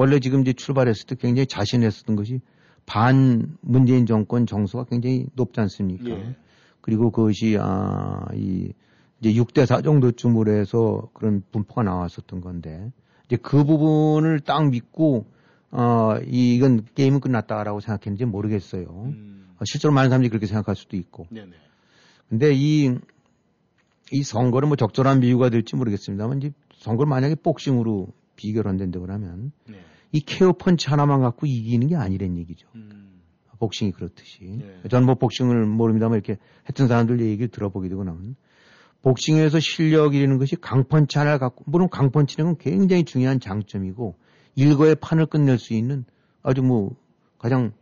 원래 지금 이제 출발했을 때 굉장히 자신했었던 것이 반 문재인 정권 정서가 굉장히 높지 않습니까? 예. 그리고 그것이 아, 이 이제 6대 4 정도쯤으로 해서 그런 분포가 나왔었던 건데 이제 그 부분을 딱 믿고 어, 이, 이건 게임은 끝났다라고 생각했는지 모르겠어요. 음. 어, 실제로 많은 사람들이 그렇게 생각할 수도 있고. 네네. 근데 이, 이 선거는 뭐 적절한 비유가 될지 모르겠습니다만 이제 선거를 만약에 복싱으로 비교를 한다고 하면 네. 이 케어 펀치 하나만 갖고 이기는 게 아니란 얘기죠. 음. 복싱이 그렇듯이. 네. 저는 뭐 복싱을 모릅니다만 이렇게 했던 사람들 얘기를 들어보게 되고 나면 복싱에서 실력이라는 것이 강펀치 하나를 갖고, 물론 강펀치는 굉장히 중요한 장점이고, 일거의 판을 끝낼 수 있는 아주 뭐, 가장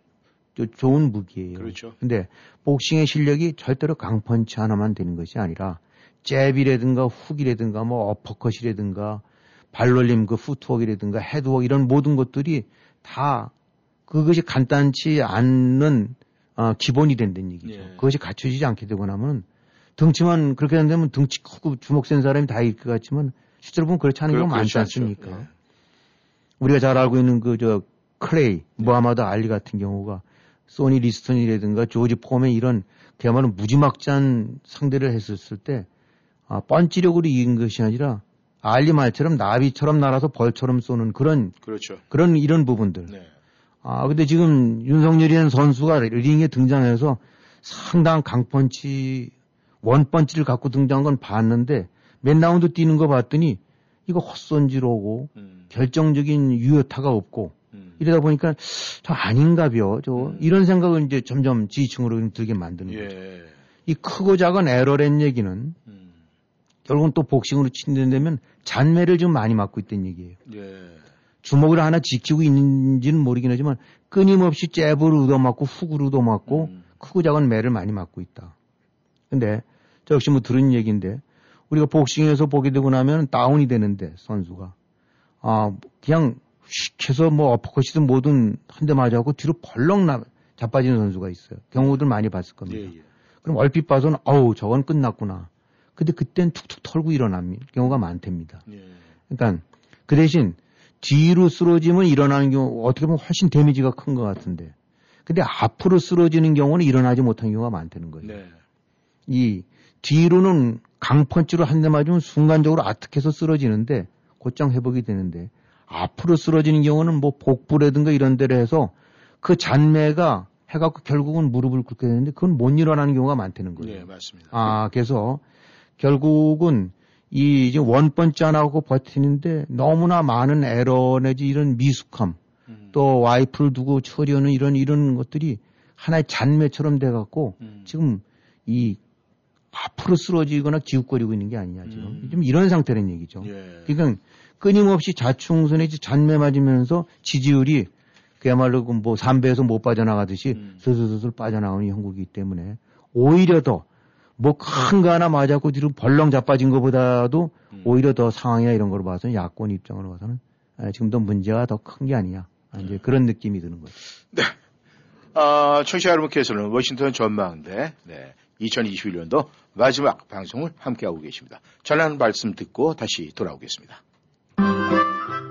좋은 무기예요. 그렇죠. 근데 복싱의 실력이 절대로 강펀치 하나만 되는 것이 아니라, 잽이라든가 훅이라든가 뭐 어퍼컷이라든가 발놀림 그 푸트웍이라든가 헤드웍 이런 모든 것들이 다 그것이 간단치 않는 어, 기본이 된다는 얘기죠. 예. 그것이 갖춰지지 않게 되고 나면 덩치만 그렇게 된다면 덩치 크고 주먹 센 사람이 다 이길 것 같지만 실제로 보면 그렇지 않은 경우가 많지 않습니까? 네. 우리가 잘 알고 있는 그 저 클레이, 네. 무하마드 알리 같은 경우가 소니 리스턴이라든가 조지 포맨 이런 그야말로 무지막지한 상대를 했었을 때 아, 펀치력으로 이긴 것이 아니라 알리 말처럼 나비처럼 날아서 벌처럼 쏘는 그런 그렇죠. 그런 이런 부분들. 네. 아 근데 지금 윤석열이라는 선수가 링에 등장해서 상당한 강펀치 원펀치를 갖고 등장한 건 봤는데 몇 라운드 뛰는 거 봤더니 이거 헛손질하고 음. 결정적인 유효타가 없고 음. 이러다 보니까 저 아닌가벼 저 음. 이런 생각을 이제 점점 지지층으로 들게 만드는 예. 거죠. 이 크고 작은 에러랜 얘기는 음. 결국은 또 복싱으로 친다면 잔매를 좀 많이 맞고 있다는 얘기예요. 예. 주먹을 하나 지키고 있는지는 모르긴 하지만 끊임없이 잽을 얻어맞고 훅을 얻어맞고 음. 크고 작은 매를 많이 맞고 있다. 근데 저 역시 뭐 들은 얘기인데 우리가 복싱에서 보게 되고 나면 다운이 되는데 선수가 아 그냥 휙 해서 뭐 어퍼컷이든 뭐든 한 대 맞아갖고 뒤로 벌렁 나 자빠지는 선수가 있어요. 경우들 많이 봤을 겁니다. 예, 예. 그럼 얼핏 봐서는 어우 저건 끝났구나. 근데 그땐 툭툭 털고 일어납니다. 경우가 많답니다. 예. 그러니까 그 대신 뒤로 쓰러지면 일어나는 경우 어떻게 보면 훨씬 데미지가 큰 것 같은데 근데 앞으로 쓰러지는 경우는 일어나지 못한 경우가 많다는 거예요. 네. 이 뒤로는 강펀치로 한 대 맞으면 순간적으로 아득해서 쓰러지는데 곧장 회복이 되는데 앞으로 쓰러지는 경우는 뭐 복부라든가 이런 데를 해서 그 잔매가 해갖고 결국은 무릎을 꿇게 되는데 그건 못 일어나는 경우가 많다는 거예요. 네, 맞습니다. 아, 그래서 결국은 이 이제 원펀치 안 하고 버티는데 너무나 많은 에러 내지 이런 미숙함 음. 또 와이프를 두고 처리하는 이런 이런 것들이 하나의 잔매처럼 돼갖고 음. 지금 이 앞으로 쓰러지거나 기웃거리고 있는 게 아니냐 지금 음. 좀 이런 상태라는 얘기죠. 예. 그러니까 끊임없이 자충선에 잔매 맞으면서 지지율이 그야말로 그뭐 삼배에서 못 빠져나가듯이 음. 슬슬슬슬 빠져나오는 형국이기 때문에 오히려 더 뭐 큰 거 하나 맞았고 뒤로 벌렁 자빠진 것보다도 음. 오히려 더 상황이나 이런 걸 봐서는 야권 입장으로 봐서는 아, 지금 더 문제가 더 큰 게 아니냐 아, 이제 네. 그런 느낌이 드는 거죠. 네. 아, 청취자 여러분께서는 워싱턴 전망대 네. 2021년도 마지막 방송을 함께하고 계십니다. 전하는 말씀 듣고 다시 돌아오겠습니다.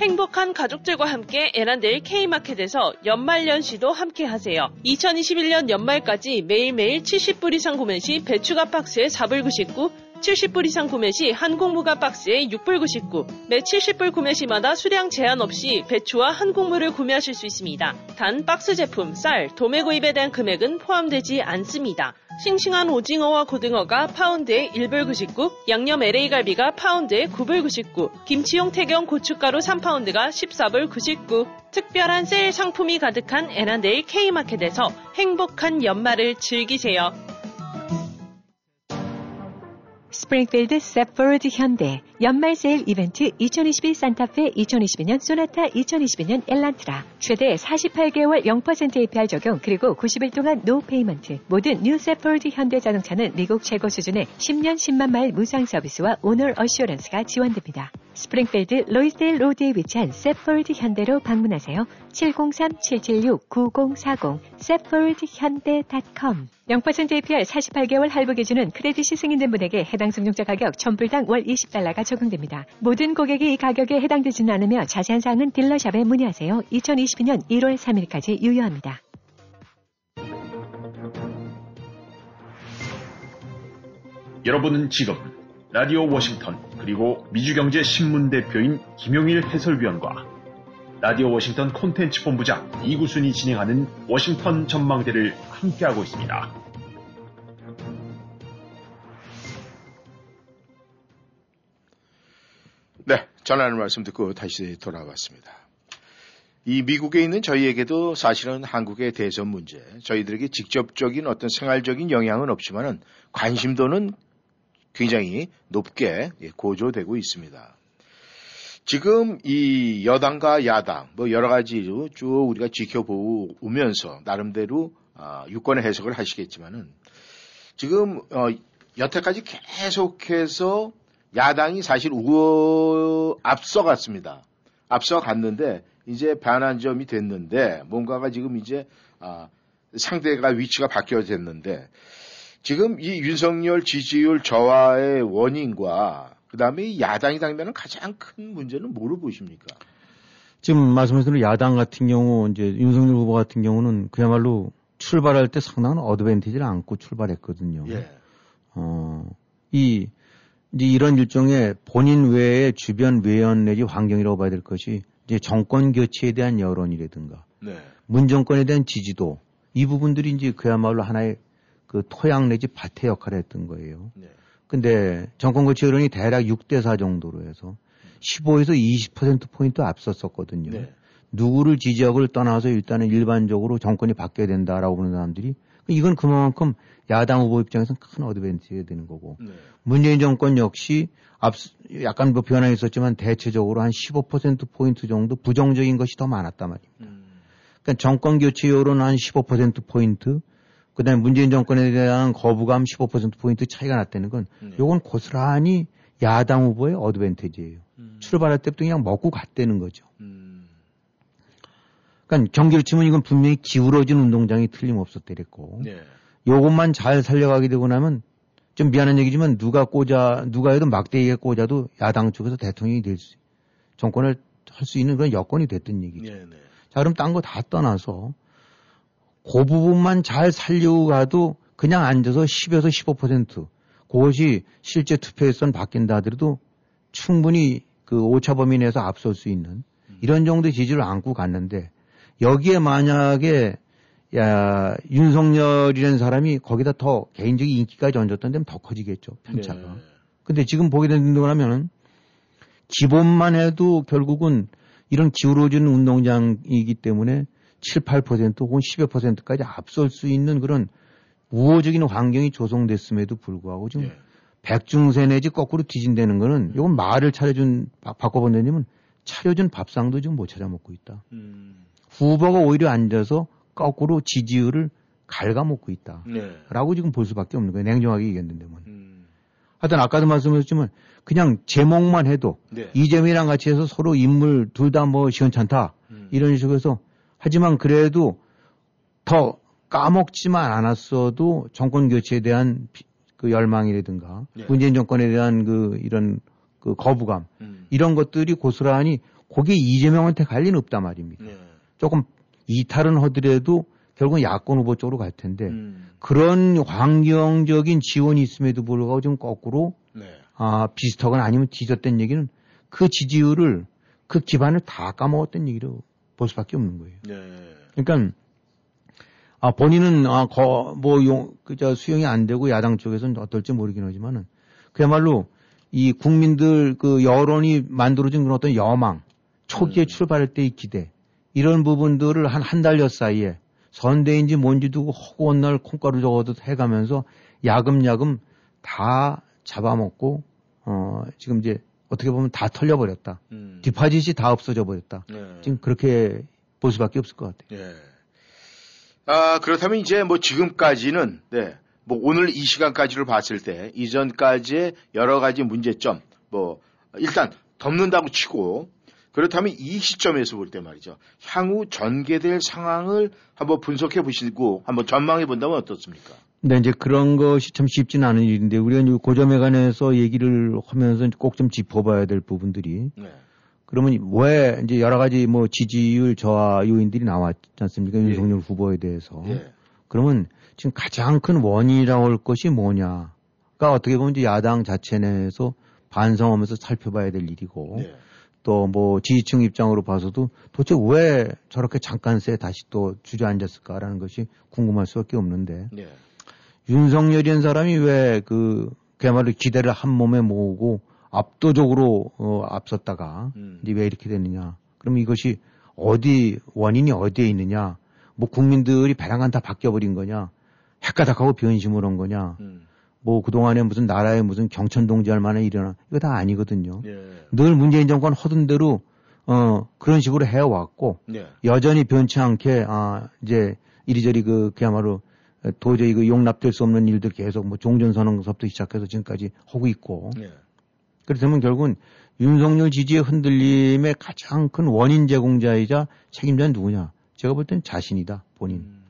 행복한 가족들과 함께 에란델 K마켓에서 연말연시도 함께 하세요. 2021년 연말까지 매일매일 70불 이상 구매 시 배추가 박스에 4불 99, 70불 이상 구매 시 한국무가 박스에 6불 99, 매 70불 구매 시마다 수량 제한 없이 배추와 한국무를 구매하실 수 있습니다. 단 박스 제품, 쌀, 도매 구입에 대한 금액은 포함되지 않습니다. 싱싱한 오징어와 고등어가 파운드에 1불 99, 양념 LA 갈비가 파운드에 9불 99, 김치용 태경 고춧가루 3파운드가 14불 99. 특별한 세일 상품이 가득한 애난데일 K마켓에서 행복한 연말을 즐기세요. 스프링필드 세포드 현대 연말 세일 이벤트 2022 산타페 2022년 소나타 2022년 엘란트라 최대 48개월 0% APR 적용 그리고 90일 동안 no payment 모든 new 세포드 현대 자동차는 미국 최고 수준의 10년 10만 마일 무상 서비스와 owner assurance가 지원됩니다. 스프링필드 로이스데일 로드에 위치한 세포드 현대로 방문하세요. 703-776-9040 세포드현대.com 0% APR 48개월 할부 기준은 크레딧이 승인된 분에게 해당 승용차 가격 1000불당 월 20달러가 적용됩니다. 모든 고객이 이 가격에 해당되지는 않으며 자세한 사항은 딜러샵에 문의하세요. 2022년 1월 3일까지 유효합니다. 여러분은 지금 라디오 워싱턴 그리고 미주경제 신문 대표인 김용일 해설위원과 라디오 워싱턴 콘텐츠 본부장 이구순이 진행하는 워싱턴 전망대를 함께하고 있습니다. 네, 전하는 말씀 듣고 다시 돌아왔습니다. 이 미국에 있는 저희에게도 사실은 한국의 대선 문제, 저희들에게 직접적인 어떤 생활적인 영향은 없지만은 관심도는 굉장히 높게 예, 고조되고 있습니다. 지금 이 여당과 야당 뭐 여러 가지로 쭉 우리가 지켜보면서 나름대로 아, 유권의 해석을 하시겠지만은 지금 어, 여태까지 계속해서 야당이 사실 우어 앞서갔습니다. 앞서갔는데 이제 반환점이 됐는데 뭔가가 지금 이제 아, 상대가 위치가 바뀌어졌는데 지금 이 윤석열 지지율 저하의 원인과 그다음에 야당이 당면은 가장 큰 문제는 뭐로 보십니까? 지금 말씀하신 대로 야당 같은 경우 이제 윤석열 후보 같은 경우는 그야말로 출발할 때 상당한 어드밴티지를 안고 출발했거든요. 예. 어, 이 이제 이런 일종의 본인 외에 주변 외연 내지 환경이라고 봐야 될 것이 이제 정권 교체에 대한 여론이라든가 네. 문 정권에 대한 지지도 이 부분들이 이제 그야말로 하나의 그 토양 내지 밭의 역할을 했던 거예요. 네. 근데 정권 교체 여론이 대략 6대 4 정도로 해서 15에서 20% 포인트 앞섰었거든요. 네. 누구를 지지하고를 떠나서 일단은 일반적으로 정권이 바뀌어야 된다라고 보는 사람들이 이건 그만큼 야당 후보 입장에서는 큰 어드밴티지가 되는 거고 네. 문재인 정권 역시 앞 약간 뭐 변화가 있었지만 대체적으로 한 15% 포인트 정도 부정적인 것이 더 많았단 말입니다. 음. 그러니까 정권 교체 여론 한 15% 포인트 그다음에 문재인 정권에 대한 거부감 15% 포인트 차이가 났다는 건 네. 요건 고스란히 야당 후보의 어드밴티지예요. 음. 출발할 때부터 그냥 먹고 갔다는 거죠. 음. 그러니까 경기로 치면 이건 분명히 기울어진 운동장이 틀림없었대랬고 네. 요것만 잘 살려가게 되고 나면 좀 미안한 얘기지만 누가 꽂아 누가 해도 막대기에 꽂아도 야당 쪽에서 대통령이 될 수, 정권을 할 수 있는 그런 여건이 됐던 얘기죠. 네, 네. 자 그럼 딴 거 다 떠나서 그 부분만 잘 살려고 가도 그냥 앉아서 10에서 15% 그것이 실제 투표에선 바뀐다 하더라도 충분히 그 오차 범위 내에서 앞설 수 있는 이런 정도의 지지를 안고 갔는데 여기에 만약에 야, 윤석열이라는 사람이 거기다 더 개인적인 인기까지 얹었던 데면 더 커지겠죠, 편차가. 네. 근데 지금 보게 된다면은 기본만 해도 결국은 이런 기울어지는 운동장이기 때문에 7, 8% 혹은 10여 퍼센트까지 앞설 수 있는 그런 우호적인 환경이 조성됐음에도 불구하고 지금 예. 백중세 내지 거꾸로 뒤진다는 거는 이건 음. 말을 차려준 바꿔본다면 차려준 밥상도 지금 못 찾아 먹고 있다. 음. 후보가 오히려 앉아서 거꾸로 지지율을 갉아먹고 있다. 네. 라고 지금 볼 수밖에 없는 거예요. 냉정하게 얘기했는데. 뭐. 음. 하여튼 아까도 말씀하셨지만 그냥 제목만 해도 네. 이재명이랑 같이 해서 서로 인물 둘 다 뭐 시원찮다. 음. 이런 식으로 해서 하지만 그래도 더 까먹지만 않았어도 정권 교체에 대한 그 열망이라든가 네. 문재인 정권에 대한 그 이런 그 거부감 음. 이런 것들이 고스란히 거기에 이재명한테 갈 리는 없단 말입니다. 네. 조금 이탈은 하더라도 결국은 야권 후보 쪽으로 갈 텐데 음. 그런 환경적인 지원이 있음에도 불구하고 좀 거꾸로 네. 아, 비슷하거나 아니면 뒤졌던 얘기는 그 지지율을 그 기반을 다 까먹었던 얘기로 볼 수밖에 없는 거예요. 네. 그러니까 아, 본인은 아, 거, 뭐 용, 그저 수용이 안 되고 야당 쪽에서는 어떨지 모르긴 하지만은 그야말로 이 국민들 그 여론이 만들어진 그런 어떤 여망, 초기에 음. 출발할 때의 기대 이런 부분들을 한 한 달여 사이에 선대인지 뭔지 두고 허구한 날 콩가루 적어도 해가면서 야금야금 다 잡아먹고 어 지금 이제 어떻게 보면 다 털려버렸다. 음. 디파짓이 다 없어져 버렸다. 네. 지금 그렇게 볼 수밖에 없을 것 같아요. 네. 아 그렇다면 이제 뭐 지금까지는 네. 뭐 오늘 이 시간까지를 봤을 때 이전까지의 여러 가지 문제점 뭐 일단 덮는다고 치고 그렇다면 이 시점에서 볼 때 말이죠. 향후 전개될 상황을 한번 분석해 보시고 한번 전망해 본다면 어떻습니까? 네, 이제 그런 것이 참 쉽지는 않은 일인데 우리가 고점에 관해서 얘기를 하면서 꼭 좀 짚어봐야 될 부분들이 네. 그러면 왜 이제 여러 가지 뭐 지지율 저하 요인들이 나왔지 않습니까? 예. 윤석열 후보에 대해서. 예. 그러면 지금 가장 큰 원인이라고 할 것이 뭐냐가 어떻게 보면 이제 야당 자체 내에서 반성하면서 살펴봐야 될 일이고 예. 또뭐 지지층 입장으로 봐서도 도대체 왜 저렇게 잠깐 새 다시 또 주저앉았을까라는 것이 궁금할 수밖에 없는데 네. 윤석열이라는 사람이 왜 그 그야말로 기대를 한 몸에 모으고 압도적으로 어, 앞섰다가 음. 이제 왜 이렇게 됐느냐 그럼 이것이 어디 원인이 어디에 있느냐 뭐 국민들이 배랑간 다 바뀌어버린 거냐 헷가닥하고 변심을 한 거냐 음. 뭐 그동안에 무슨 나라에 무슨 경천동지할 만한 일이나 이거 다 아니거든요. 예. 늘 문재인 정권 허든 대로 어 그런 식으로 해왔고 예. 여전히 변치 않게 아 이제 이리저리 그 그야말로 도저히 그 용납될 수 없는 일들 계속 뭐 종전선언서부터 시작해서 지금까지 하고 있고 예. 그렇다면 결국은 윤석열 지지의 흔들림의 가장 큰 원인 제공자이자 책임자는 누구냐? 제가 볼 땐 자신이다 본인. 음.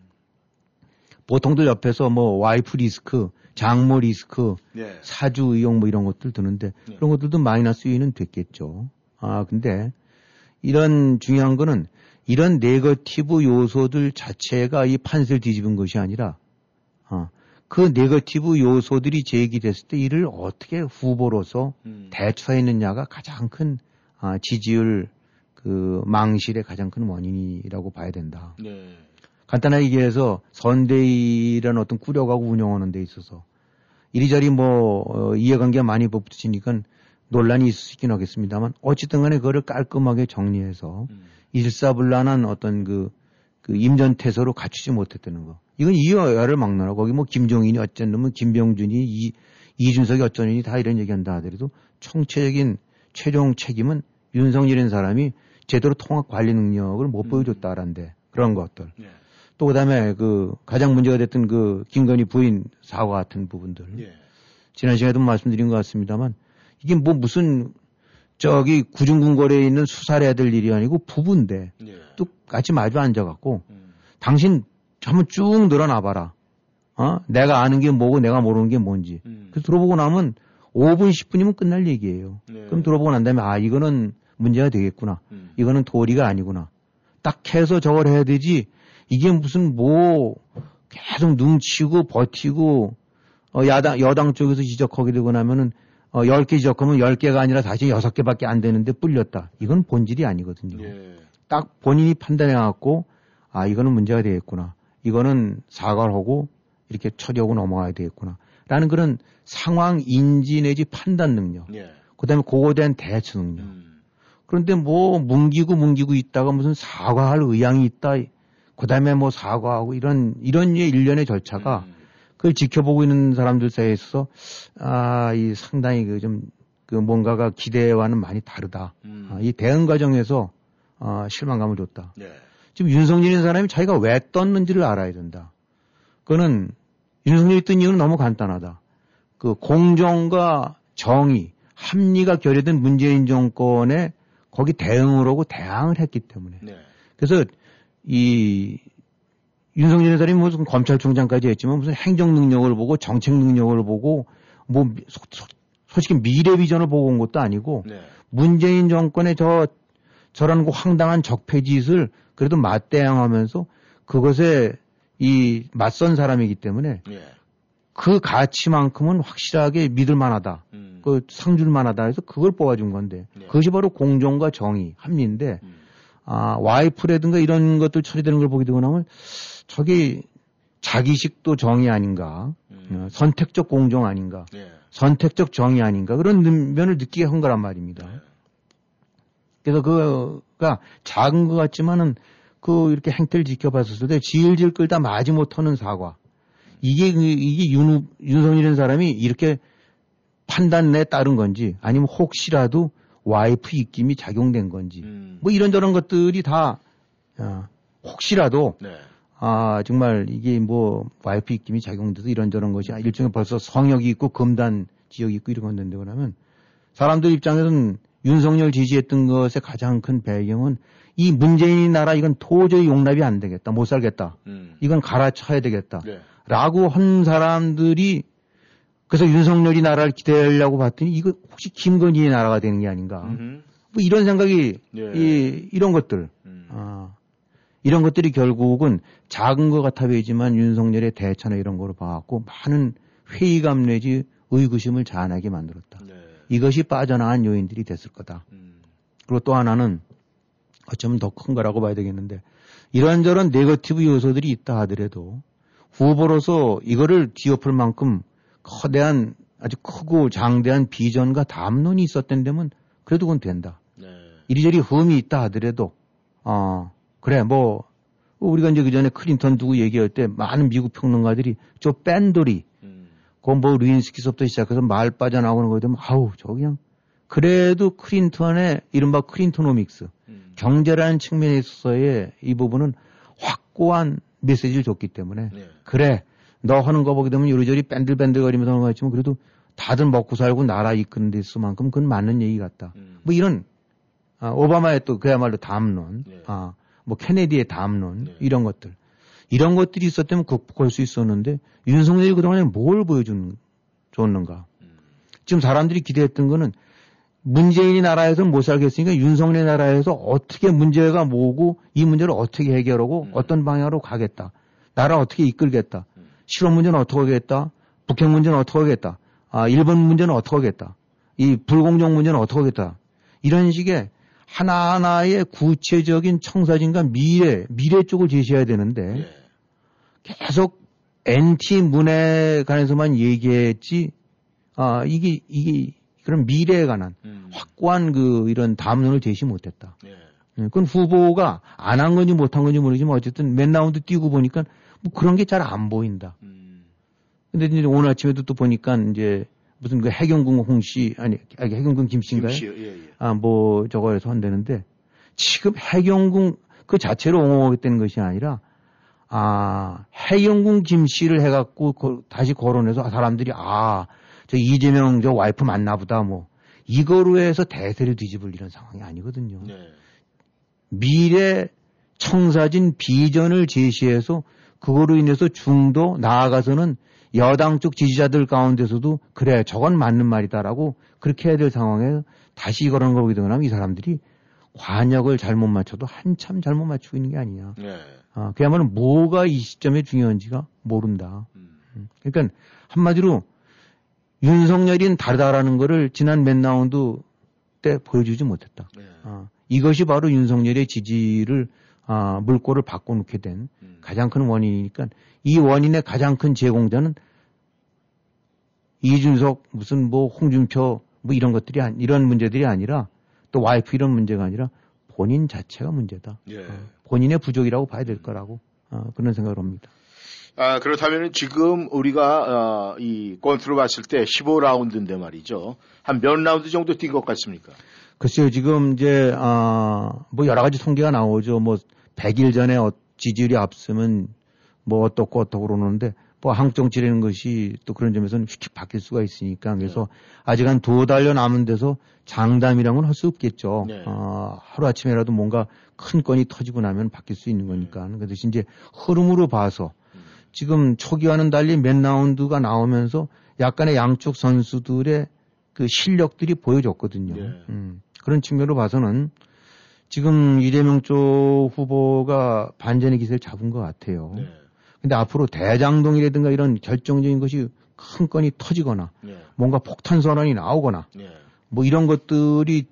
보통들 옆에서 뭐 와이프 리스크 장모 리스크, 네. 사주 의용 뭐 이런 것들 드는데 네. 그런 것들도 마이너스 요인은 됐겠죠. 아 근데 이런 중요한 거는 이런 네거티브 요소들 자체가 이 판세를 뒤집은 것이 아니라 아, 그 네거티브 요소들이 제기됐을 때 이를 어떻게 후보로서 음. 대처했느냐가 가장 큰 아, 지지율 그 망실의 가장 큰 원인이라고 봐야 된다. 네. 간단하게 얘기해서 선대위라는 어떤 꾸려가고 운영하는 데 있어서 이리저리 뭐 어, 이해관계가 많이 붙으니까 논란이 있을 수 있긴 하겠습니다만 어쨌든 간에 그거를 깔끔하게 정리해서 음. 일사불란한 어떤 그, 그 임전태서로 갖추지 못했다는 거. 이건 이여야를 막나라. 거기 뭐 김종인이 어쩐 놈은 김병준이 이, 이준석이 어쩌느니 다 이런 얘기한다 하더라도 총체적인 최종 책임은 윤석열인 사람이 제대로 통합 관리 능력을 못 음. 보여줬다란데 그런 것들. 예. 또 그다음에 그 가장 문제가 됐던 그 김건희 부인 사과 같은 부분들. 예. 지난 시간에도 말씀드린 것 같습니다만 이게 뭐 무슨 저기 구중궁궐에 있는 수사를 해야 될 일이 아니고 부부인데 예. 또 같이 마주 앉아갖고 음. 당신 한번 쭉 늘어나 봐라. 어? 내가 아는 게 뭐고 내가 모르는 게 뭔지. 음. 그래서 들어보고 나면 5분, 10분이면 끝날 얘기예요. 네. 그럼 들어보고 난 다음에 아, 이거는 문제가 되겠구나. 음. 이거는 도리가 아니구나. 딱 해서 저걸 해야 되지. 이게 무슨 뭐 계속 눈치고 버티고 어, 야당 여당 쪽에서 지적하게 되고 나면은 어, 10개 지적하면 10개가 아니라 다시 6개밖에 안 되는데 뿔렸다. 이건 본질이 아니거든요. 예. 딱 본인이 판단해 갖고 아, 이거는 문제가 되겠구나. 이거는 사과를 하고 이렇게 처리하고 넘어가야 되겠구나. 라는 그런 상황 인지 내지 판단 능력. 예. 그 다음에 그거에 대한 대처 능력. 음. 그런데 뭐 뭉기고 뭉기고 있다가 무슨 사과할 의향이 있다. 그 다음에 뭐 사과하고 이런, 이런 일련의 절차가 음. 그걸 지켜보고 있는 사람들 사이에서 아, 이 상당히 그 좀 그 뭔가가 기대와는 많이 다르다. 음. 아, 이 대응 과정에서 아, 실망감을 줬다. 네. 지금 윤석열이라는 사람이 자기가 왜 떴는지를 알아야 된다. 그거는 윤석열이 뜬 이유는 너무 간단하다. 그 공정과 정의, 합리가 결여된 문재인 정권에 거기 대응을 하고 대항을 했기 때문에. 네. 그래서 이 윤석열 사람이 무슨 검찰총장까지 했지만 무슨 행정 능력을 보고 정책 능력을 보고 뭐 소, 소, 솔직히 미래 비전을 보고 온 것도 아니고 네. 문재인 정권의 저 저런 그 황당한 적폐짓을 그래도 맞대항하면서 그것에 이 맞선 사람이기 때문에 예. 그 가치만큼은 확실하게 믿을 만하다. 음. 그 상줄 만하다 해서 그걸 뽑아준 건데 예. 그것이 바로 공정과 정의, 합리인데 음. 아, 와이프라든가 이런 것들 처리되는 걸 보게 되고 나면 저기 자기식도 정의 아닌가, 음. 어, 선택적 공정 아닌가, 예. 선택적 정의 아닌가 그런 면을 느끼게 한 거란 말입니다. 예. 그래서 그가 작은 것 같지만은 그 이렇게 행태를 지켜봤었을 때 질질 끌다 마지 못하는 사과. 이게 그, 이게 윤 윤석열이라는 사람이 이렇게 판단에 따른 건지 아니면 혹시라도 와이프 입김이 작용된 건지 음. 뭐 이런저런 것들이 다 아, 혹시라도 네. 아 정말 이게 뭐 와이프 입김이 작용돼서 이런저런 것이 일종의 벌써 성역이 있고 금단 지역이 있고 이런 건데 그러면 사람들 입장에서는 윤석열 지지했던 것의 가장 큰 배경은 이 문재인 나라 이건 도저히 용납이 안 되겠다. 못 살겠다. 음. 이건 갈아쳐야 되겠다. 네. 라고 한 사람들이 그래서 윤석열이 나라를 기대하려고 봤더니 이거 혹시 김건희의 나라가 되는 게 아닌가. 음흠. 뭐 이런 생각이 예. 이, 이런 것들. 음. 아, 이런 것들이 결국은 작은 것 같아 보이지만 윤석열의 대처나 이런 거로 봐갖고 많은 회의감 내지 의구심을 자아나게 만들었다. 네. 이것이 빠져나간 요인들이 됐을 거다. 음. 그리고 또 하나는 어쩌면 더 큰 거라고 봐야 되겠는데 이런저런 네거티브 요소들이 있다 하더라도 후보로서 이거를 뒤엎을 만큼 거대한 아주 크고 장대한 비전과 담론이 있었던 데면 그래도 그건 된다. 네. 이리저리 흠이 있다 하더라도 어 그래 뭐 우리가 이제 그 전에 클린턴 두고 얘기할 때 많은 미국 평론가들이 저 뺀돌이 음. 그건 뭐 르윈스키서부터 시작해서 말 빠져나오는 거 되면 아우 저 그냥 그래도 클린턴의 이른바 Clintonomics 음. 경제라는 측면에 있어서의 이 부분은 확고한 메시지를 줬기 때문에 네. 그래 너 하는 거 보게 되면 요리저리 밴들밴들거리면서 하는 거 같지만 그래도 다들 먹고 살고 나라 이끄는 데서만큼 그건 맞는 얘기 같다. 음. 뭐 이런 아, 오바마의 또 그야말로 담론, 네. 아, 뭐 케네디의 담론 네. 이런 것들 이런 것들이 있었다면 극복할 수 있었는데 윤석열이 그동안에 뭘 보여준 줬는가? 음. 지금 사람들이 기대했던 거는 문재인이 나라에서 못 살겠으니까 윤석열 나라에서 어떻게 문제가 뭐고 이 문제를 어떻게 해결하고 음. 어떤 방향으로 가겠다. 나라 어떻게 이끌겠다. 음. 실업 문제는 어떻게 하겠다. 북핵 문제는 어떻게 하겠다. 아, 일본 문제는 어떻게 하겠다. 이 불공정 문제는 어떻게 하겠다. 이런 식의 하나하나의 구체적인 청사진과 미래, 미래 쪽을 제시해야 되는데 예. 계속 NT 문에 관해서만 얘기했지, 아, 이게, 이게 그런 미래에 관한 음. 확고한 그 이런 담론을 제시 못했다. 예. 예. 그건 후보가 안 한 건지 못한 건지 모르지만 어쨌든 맨 라운드 뛰고 보니까 뭐 그런 게 잘 안 보인다. 음. 근데 이제 오늘 아침에도 또 보니까 이제 무슨 그 해경궁 홍씨 아니, 아니 해경궁 김씨인가요? 김씨, 예, 예. 아뭐 저거에서 한다는데 지금 해경궁 그 자체로 옹호하겠다는 것이 아니라 아 해경궁 김씨를 해갖고 거, 다시 거론해서 사람들이 아 저 이재명 저 와이프 맞나 보다 뭐 이거로 해서 대세를 뒤집을 이런 상황이 아니거든요. 네. 미래 청사진 비전을 제시해서 그거로 인해서 중도 나아가서는 여당 쪽 지지자들 가운데서도 그래 저건 맞는 말이다라고 그렇게 해야 될 상황에 다시 이거라는 걸 보게 되면 이 사람들이 관역을 잘못 맞춰도 한참 잘못 맞추고 있는 게 아니냐. 네. 아, 그야말로 뭐가 이 시점에 중요한지가 모른다. 음. 음. 그러니까 한마디로 윤석열인 다르다라는 거를 지난 맨 라운드 때 보여주지 못했다. 네. 아, 이것이 바로 윤석열의 지지를 아, 물꼬를 바꿔놓게 된 음. 가장 큰 원인이니까 이 원인의 가장 큰 제공자는 이준석 무슨 뭐 홍준표 뭐 이런 것들이 아니, 이런 문제들이 아니라 또 와이프 이런 문제가 아니라 본인 자체가 문제다. 예. 어, 본인의 부족이라고 봐야 될 거라고 어, 그런 생각을 합니다. 아, 그렇다면 지금 우리가 어, 이 권투로 봤을 때 15라운드인데 말이죠. 한 몇 라운드 정도 뛴 것 같습니까? 글쎄요, 지금 이제 아, 뭐 여러 가지 통계가 나오죠. 뭐 100일 전에 어, 지지율이 앞서면 뭐 어떻고 어떻고 그러는데 뭐 한국 정치라는 것이 또 그런 점에서는 쉽게 바뀔 수가 있으니까 그래서 네. 아직 한 두 달여 남은 데서 장담이란 건할수 없겠죠. 네. 어, 하루 아침에라도 뭔가 큰 건이 터지고 나면 바뀔 수 있는 거니까. 음. 그 대신 이제 흐름으로 봐서 지금 초기와는 달리 몇 라운드가 나오면서 약간의 양쪽 선수들의 그 실력들이 보여졌거든요. 네. 음, 그런 측면으로 봐서는 지금 이재명 쪽 후보가 반전의 기세를 잡은 것 같아요. 네. 근데 앞으로 대장동이라든가 이런 결정적인 것이 큰 건이 터지거나 네. 뭔가 폭탄 선언이 나오거나 네. 뭐 이런 것들이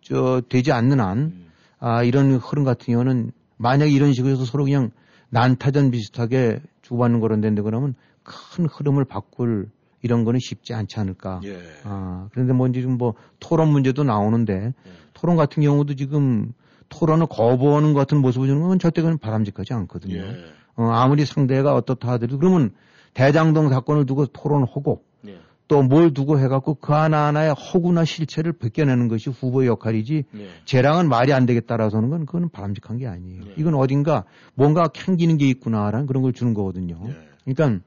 저 되지 않는 한 음. 아, 이런 흐름 같은 경우는 만약에 이런 식으로 해서 서로 그냥 난타전 비슷하게 주고받는 그런 데인데 그러면 큰 흐름을 바꿀 이런 거는 쉽지 않지 않을까. 예. 아, 그런데 뭐 지금 뭐 토론 문제도 나오는데 예. 토론 같은 경우도 지금 토론을 거부하는 것 같은 모습을 주는 건 절대 그는 바람직하지 않거든요. 예. 어, 아무리 상대가 어떻다 하더라도 그러면 대장동 사건을 두고 토론하고 예. 또뭘 두고 해갖고 그 하나하나의 허구나 실체를 벗겨내는 것이 후보의 역할이지 네. 쟤랑은 말이 안 되겠다라서는 건 그건 바람직한 게 아니에요. 네. 이건 어딘가 뭔가 캥기는 게 있구나라는 그런 걸 주는 거거든요. 네. 그러니까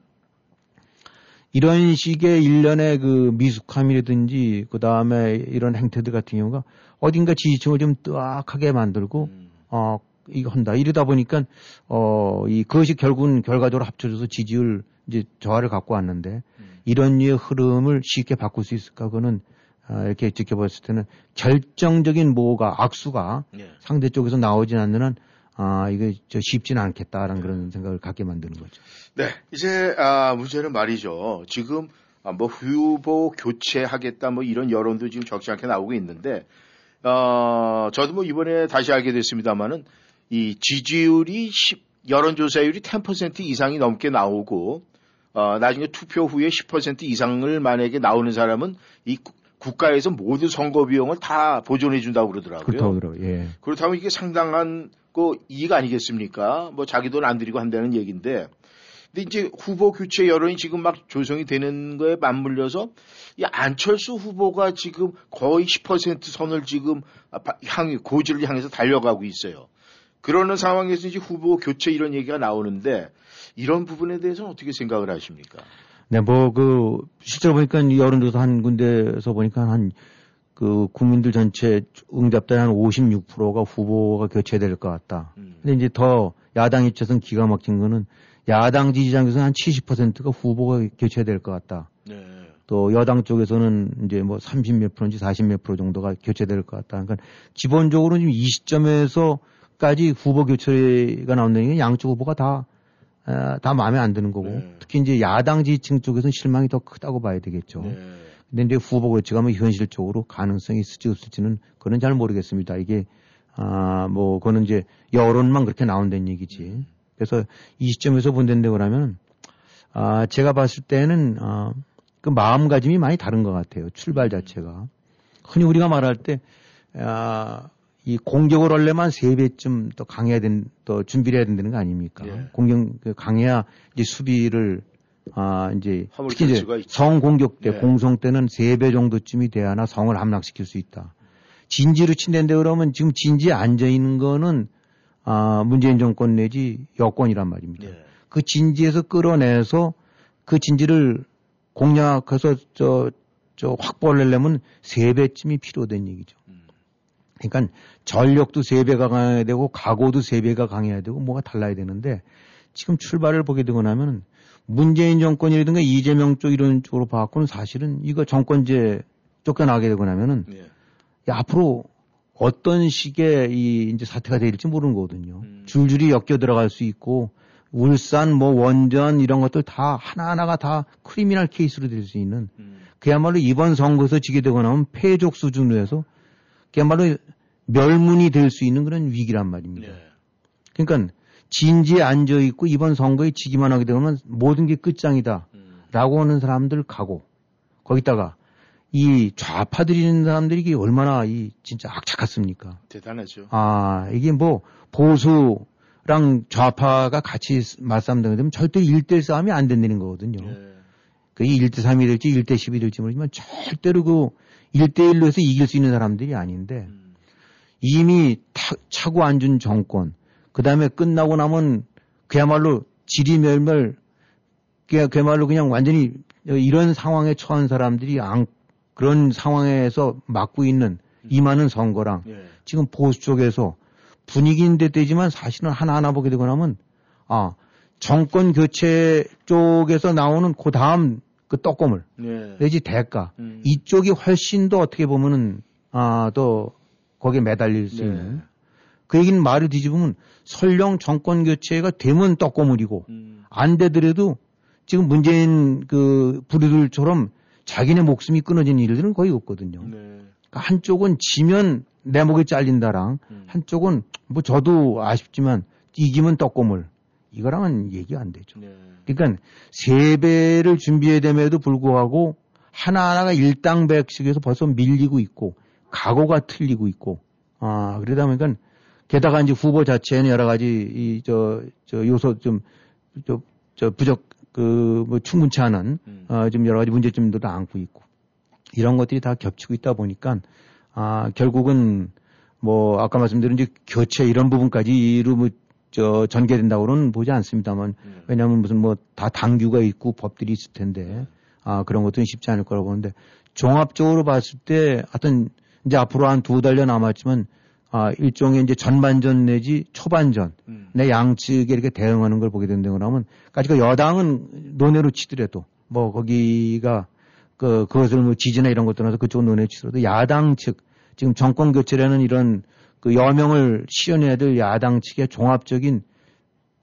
이런 식의 일련의 그 미숙함이라든지 그 다음에 이런 행태들 같은 경우가 어딘가 지지층을 좀 뜨악하게 만들고 음. 어 이거 한다 이러다 보니까 어 이 그것이 결국은 결과적으로 합쳐져서 지지율 이제 저하를 갖고 왔는데 음. 이런 류의 흐름을 쉽게 바꿀 수 있을까? 그거는 아, 이렇게 지켜봤을 때는 결정적인 뭐가 악수가 네. 상대 쪽에서 나오진 않는 한 아, 이게 저 쉽지는 않겠다라는 네. 그런 생각을 갖게 만드는 거죠. 네. 이제, 아, 문제는 말이죠. 지금, 아, 뭐, 후보 교체하겠다, 뭐, 이런 여론도 지금 적지 않게 나오고 있는데, 어, 저도 뭐, 이번에 다시 알게 됐습니다만은, 이 지지율이 10, 여론조사율이 10% 이상이 넘게 나오고, 어, 나중에 투표 후에 10% 이상을 만약에 나오는 사람은 이 국가에서 모든 선거 비용을 다 보존해 준다고 그러더라고요. 그렇다고 예. 그렇다면 이게 상당한 그 이익 아니겠습니까? 뭐 자기 돈 안 들이고 한다는 얘기인데. 근데 이제 후보 교체 여론이 지금 막 조성이 되는 거에 맞물려서 이 안철수 후보가 지금 거의 10% 선을 지금 향해 고지를 향해서 달려가고 있어요. 그러는 상황에서 이제 후보 교체 이런 얘기가 나오는데 이런 부분에 대해서는 어떻게 생각을 하십니까? 네, 뭐, 그, 실제로 보니까 여론조사 한 군데에서 보니까 한, 그, 국민들 전체 응답자의 한 56%가 후보가 교체될 것 같다. 음. 근데 이제 더 야당 입장에서는 기가 막힌 거는 야당 지지자에서 한 70%가 후보가 교체될 것 같다. 네. 또 여당 쪽에서는 이제 뭐 30 몇 프로인지 40 몇 프로 정도가 교체될 것 같다. 그러니까 기본적으로 지금 이 시점에서 까지 후보 교체가 나온다는 게 양쪽 후보가 다 어, 다 마음에 안 드는 거고 네. 특히 이제 야당 지지층 쪽에서는 실망이 더 크다고 봐야 되겠죠. 네. 근데 이제 후보 그렇지가 면 현실적으로 가능성이 있을지 없을지는 그건 잘 모르겠습니다. 이게 아 뭐 그거는 이제 여론만 그렇게 나온다는 얘기지. 음. 그래서 이 시점에서 본다는데 그러면 아 제가 봤을 때는 아 그 마음가짐이 많이 다른 것 같아요. 출발 음. 자체가 흔히 우리가 말할 때 아, 이 공격을 하려면 세 배쯤 더 강해야 된, 더 준비를 해야 된다는 거 아닙니까? 예. 공격, 그 강해야 이제 수비를, 아, 이제, 특히 이제 성 공격 때, 예. 공성 때는 세 배 정도쯤이 돼야나 성을 함락시킬 수 있다. 진지로 친다는데 그러면 지금 진지에 앉아 있는 거는, 아, 문재인 정권 내지 여권이란 말입니다. 예. 그 진지에서 끌어내서 그 진지를 공략해서 저, 저 확보를 하려면 세 배쯤이 필요된 얘기죠. 그러니까 전력도 세 배가 강해야 되고 각오도 세 배가 강해야 되고 뭐가 달라야 되는데 지금 출발을 보게 되고 나면 문재인 정권이라든가 이재명 쪽 이런 쪽으로 봐갖고는 사실은 이거 정권제 쫓겨나게 되고 나면은 예. 야, 앞으로 어떤 식의 이 이제 사태가 될지 모르는 거거든요. 음. 줄줄이 엮여 들어갈 수 있고 울산 뭐 원전 이런 것들 다 하나하나가 다 크리미널 케이스로 될 수 있는 음. 그야말로 이번 선거에서 지게 되고 나면 패족 수준으로 해서 그야말로 멸문이 될 수 있는 그런 위기란 말입니다. 네. 그러니까 진지에 앉아 있고 이번 선거에 지기만 하게 되면 모든 게 끝장이다. 음. 라고 하는 사람들 가고 거기다가 이 좌파들이는 사람들이 이게 얼마나 이 진짜 악착같습니까? 대단하죠. 아, 이게 뭐 보수라고 랑 좌파가 같이 맞싸움당하 되면 절대 1대1 싸움이 안 된다는 거거든요. 네. 그게 1대 3이 될지 1대 10이 될지 모르지만 절대로 그 1대1로 해서 이길 수 있는 사람들이 아닌데 음. 이미 타, 차고 앉은 정권 그 다음에 끝나고 나면 그야말로 지리멸멸 그야말로 그냥 완전히 이런 상황에 처한 사람들이 안, 그런 상황에서 막고 있는 이 많은 선거랑 예. 지금 보수 쪽에서 분위기인데 되지만 사실은 하나하나 보게 되고 나면 아 정권 교체 쪽에서 나오는 그 다음 그 떡고물 예. 내지 대가 음. 이쪽이 훨씬 더 어떻게 보면은 아더 거기에 매달릴 수 네. 있는 그 얘기는 말을 뒤집으면 설령 정권 교체가 되면 떡고물이고 음. 안 되더라도 지금 문재인 그 부류들처럼 자기네 목숨이 끊어진 일들은 거의 없거든요. 네. 그러니까 한쪽은 지면 내 목이 잘린다랑 음. 한쪽은 뭐 저도 아쉽지만 이기면 떡고물 이거랑은 얘기가 안 되죠. 네. 그러니까 세 배를 준비해야 됨에도 불구하고 하나하나가 일당백식에서 벌써 밀리고 있고 각오가 틀리고 있고 아 그러다 보니까 게다가 이제 후보 자체는 여러 가지 이 저 저 요소 좀저저 부적 그 뭐 충분치 않은 음. 어좀 여러 가지 문제점들도 안고 있고 이런 것들이 다 겹치고 있다 보니까 아 결국은 뭐 아까 말씀드린 이제 교체 이런 부분까지로 뭐 저 전개된다고는 보지 않습니다만 음. 왜냐하면 무슨 뭐 다 당규가 있고 법들이 있을 텐데 아 그런 것들은 쉽지 않을 거라고 보는데 종합적으로 봤을 때 하여튼 이제 앞으로 한 두 달여 남았지만 아 일종의 이제 전반전 내지 초반전 음. 내 양측에 이렇게 대응하는 걸 보게 된다고 하면 까지그 여당은 논외로 치더라도 뭐 거기가 그 그것을 뭐 지지나 이런 것들은 그쪽 논외 치더라도 야당 측 지금 정권 교체라는 이런 그 여명을 시연해야 될 야당 측의 종합적인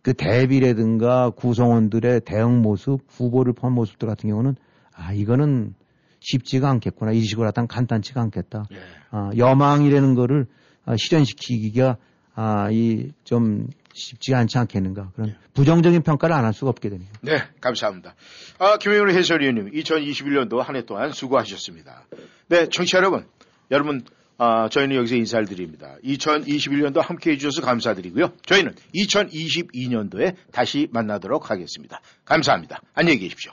그 대비라든가 구성원들의 대응 모습, 후보를 포함 모습들 같은 경우는 아, 이거는 쉽지가 않겠구나. 이 식으로 하다 간단치가 않겠다. 예. 아, 여망이라는 거를 아, 실현시키기가 아, 이 좀 쉽지 않지 않겠는가. 그런 예. 부정적인 평가를 안 할 수가 없게 되네요. 네, 감사합니다. 아, 김영일 해설위원님, 2021년도 한 해 동안 수고하셨습니다. 네, 청취자 여러분, 여러분 아, 저희는 여기서 인사를 드립니다. 2021년도 함께 해주셔서 감사드리고요. 저희는 2022년도에 다시 만나도록 하겠습니다. 감사합니다. 안녕히 계십시오.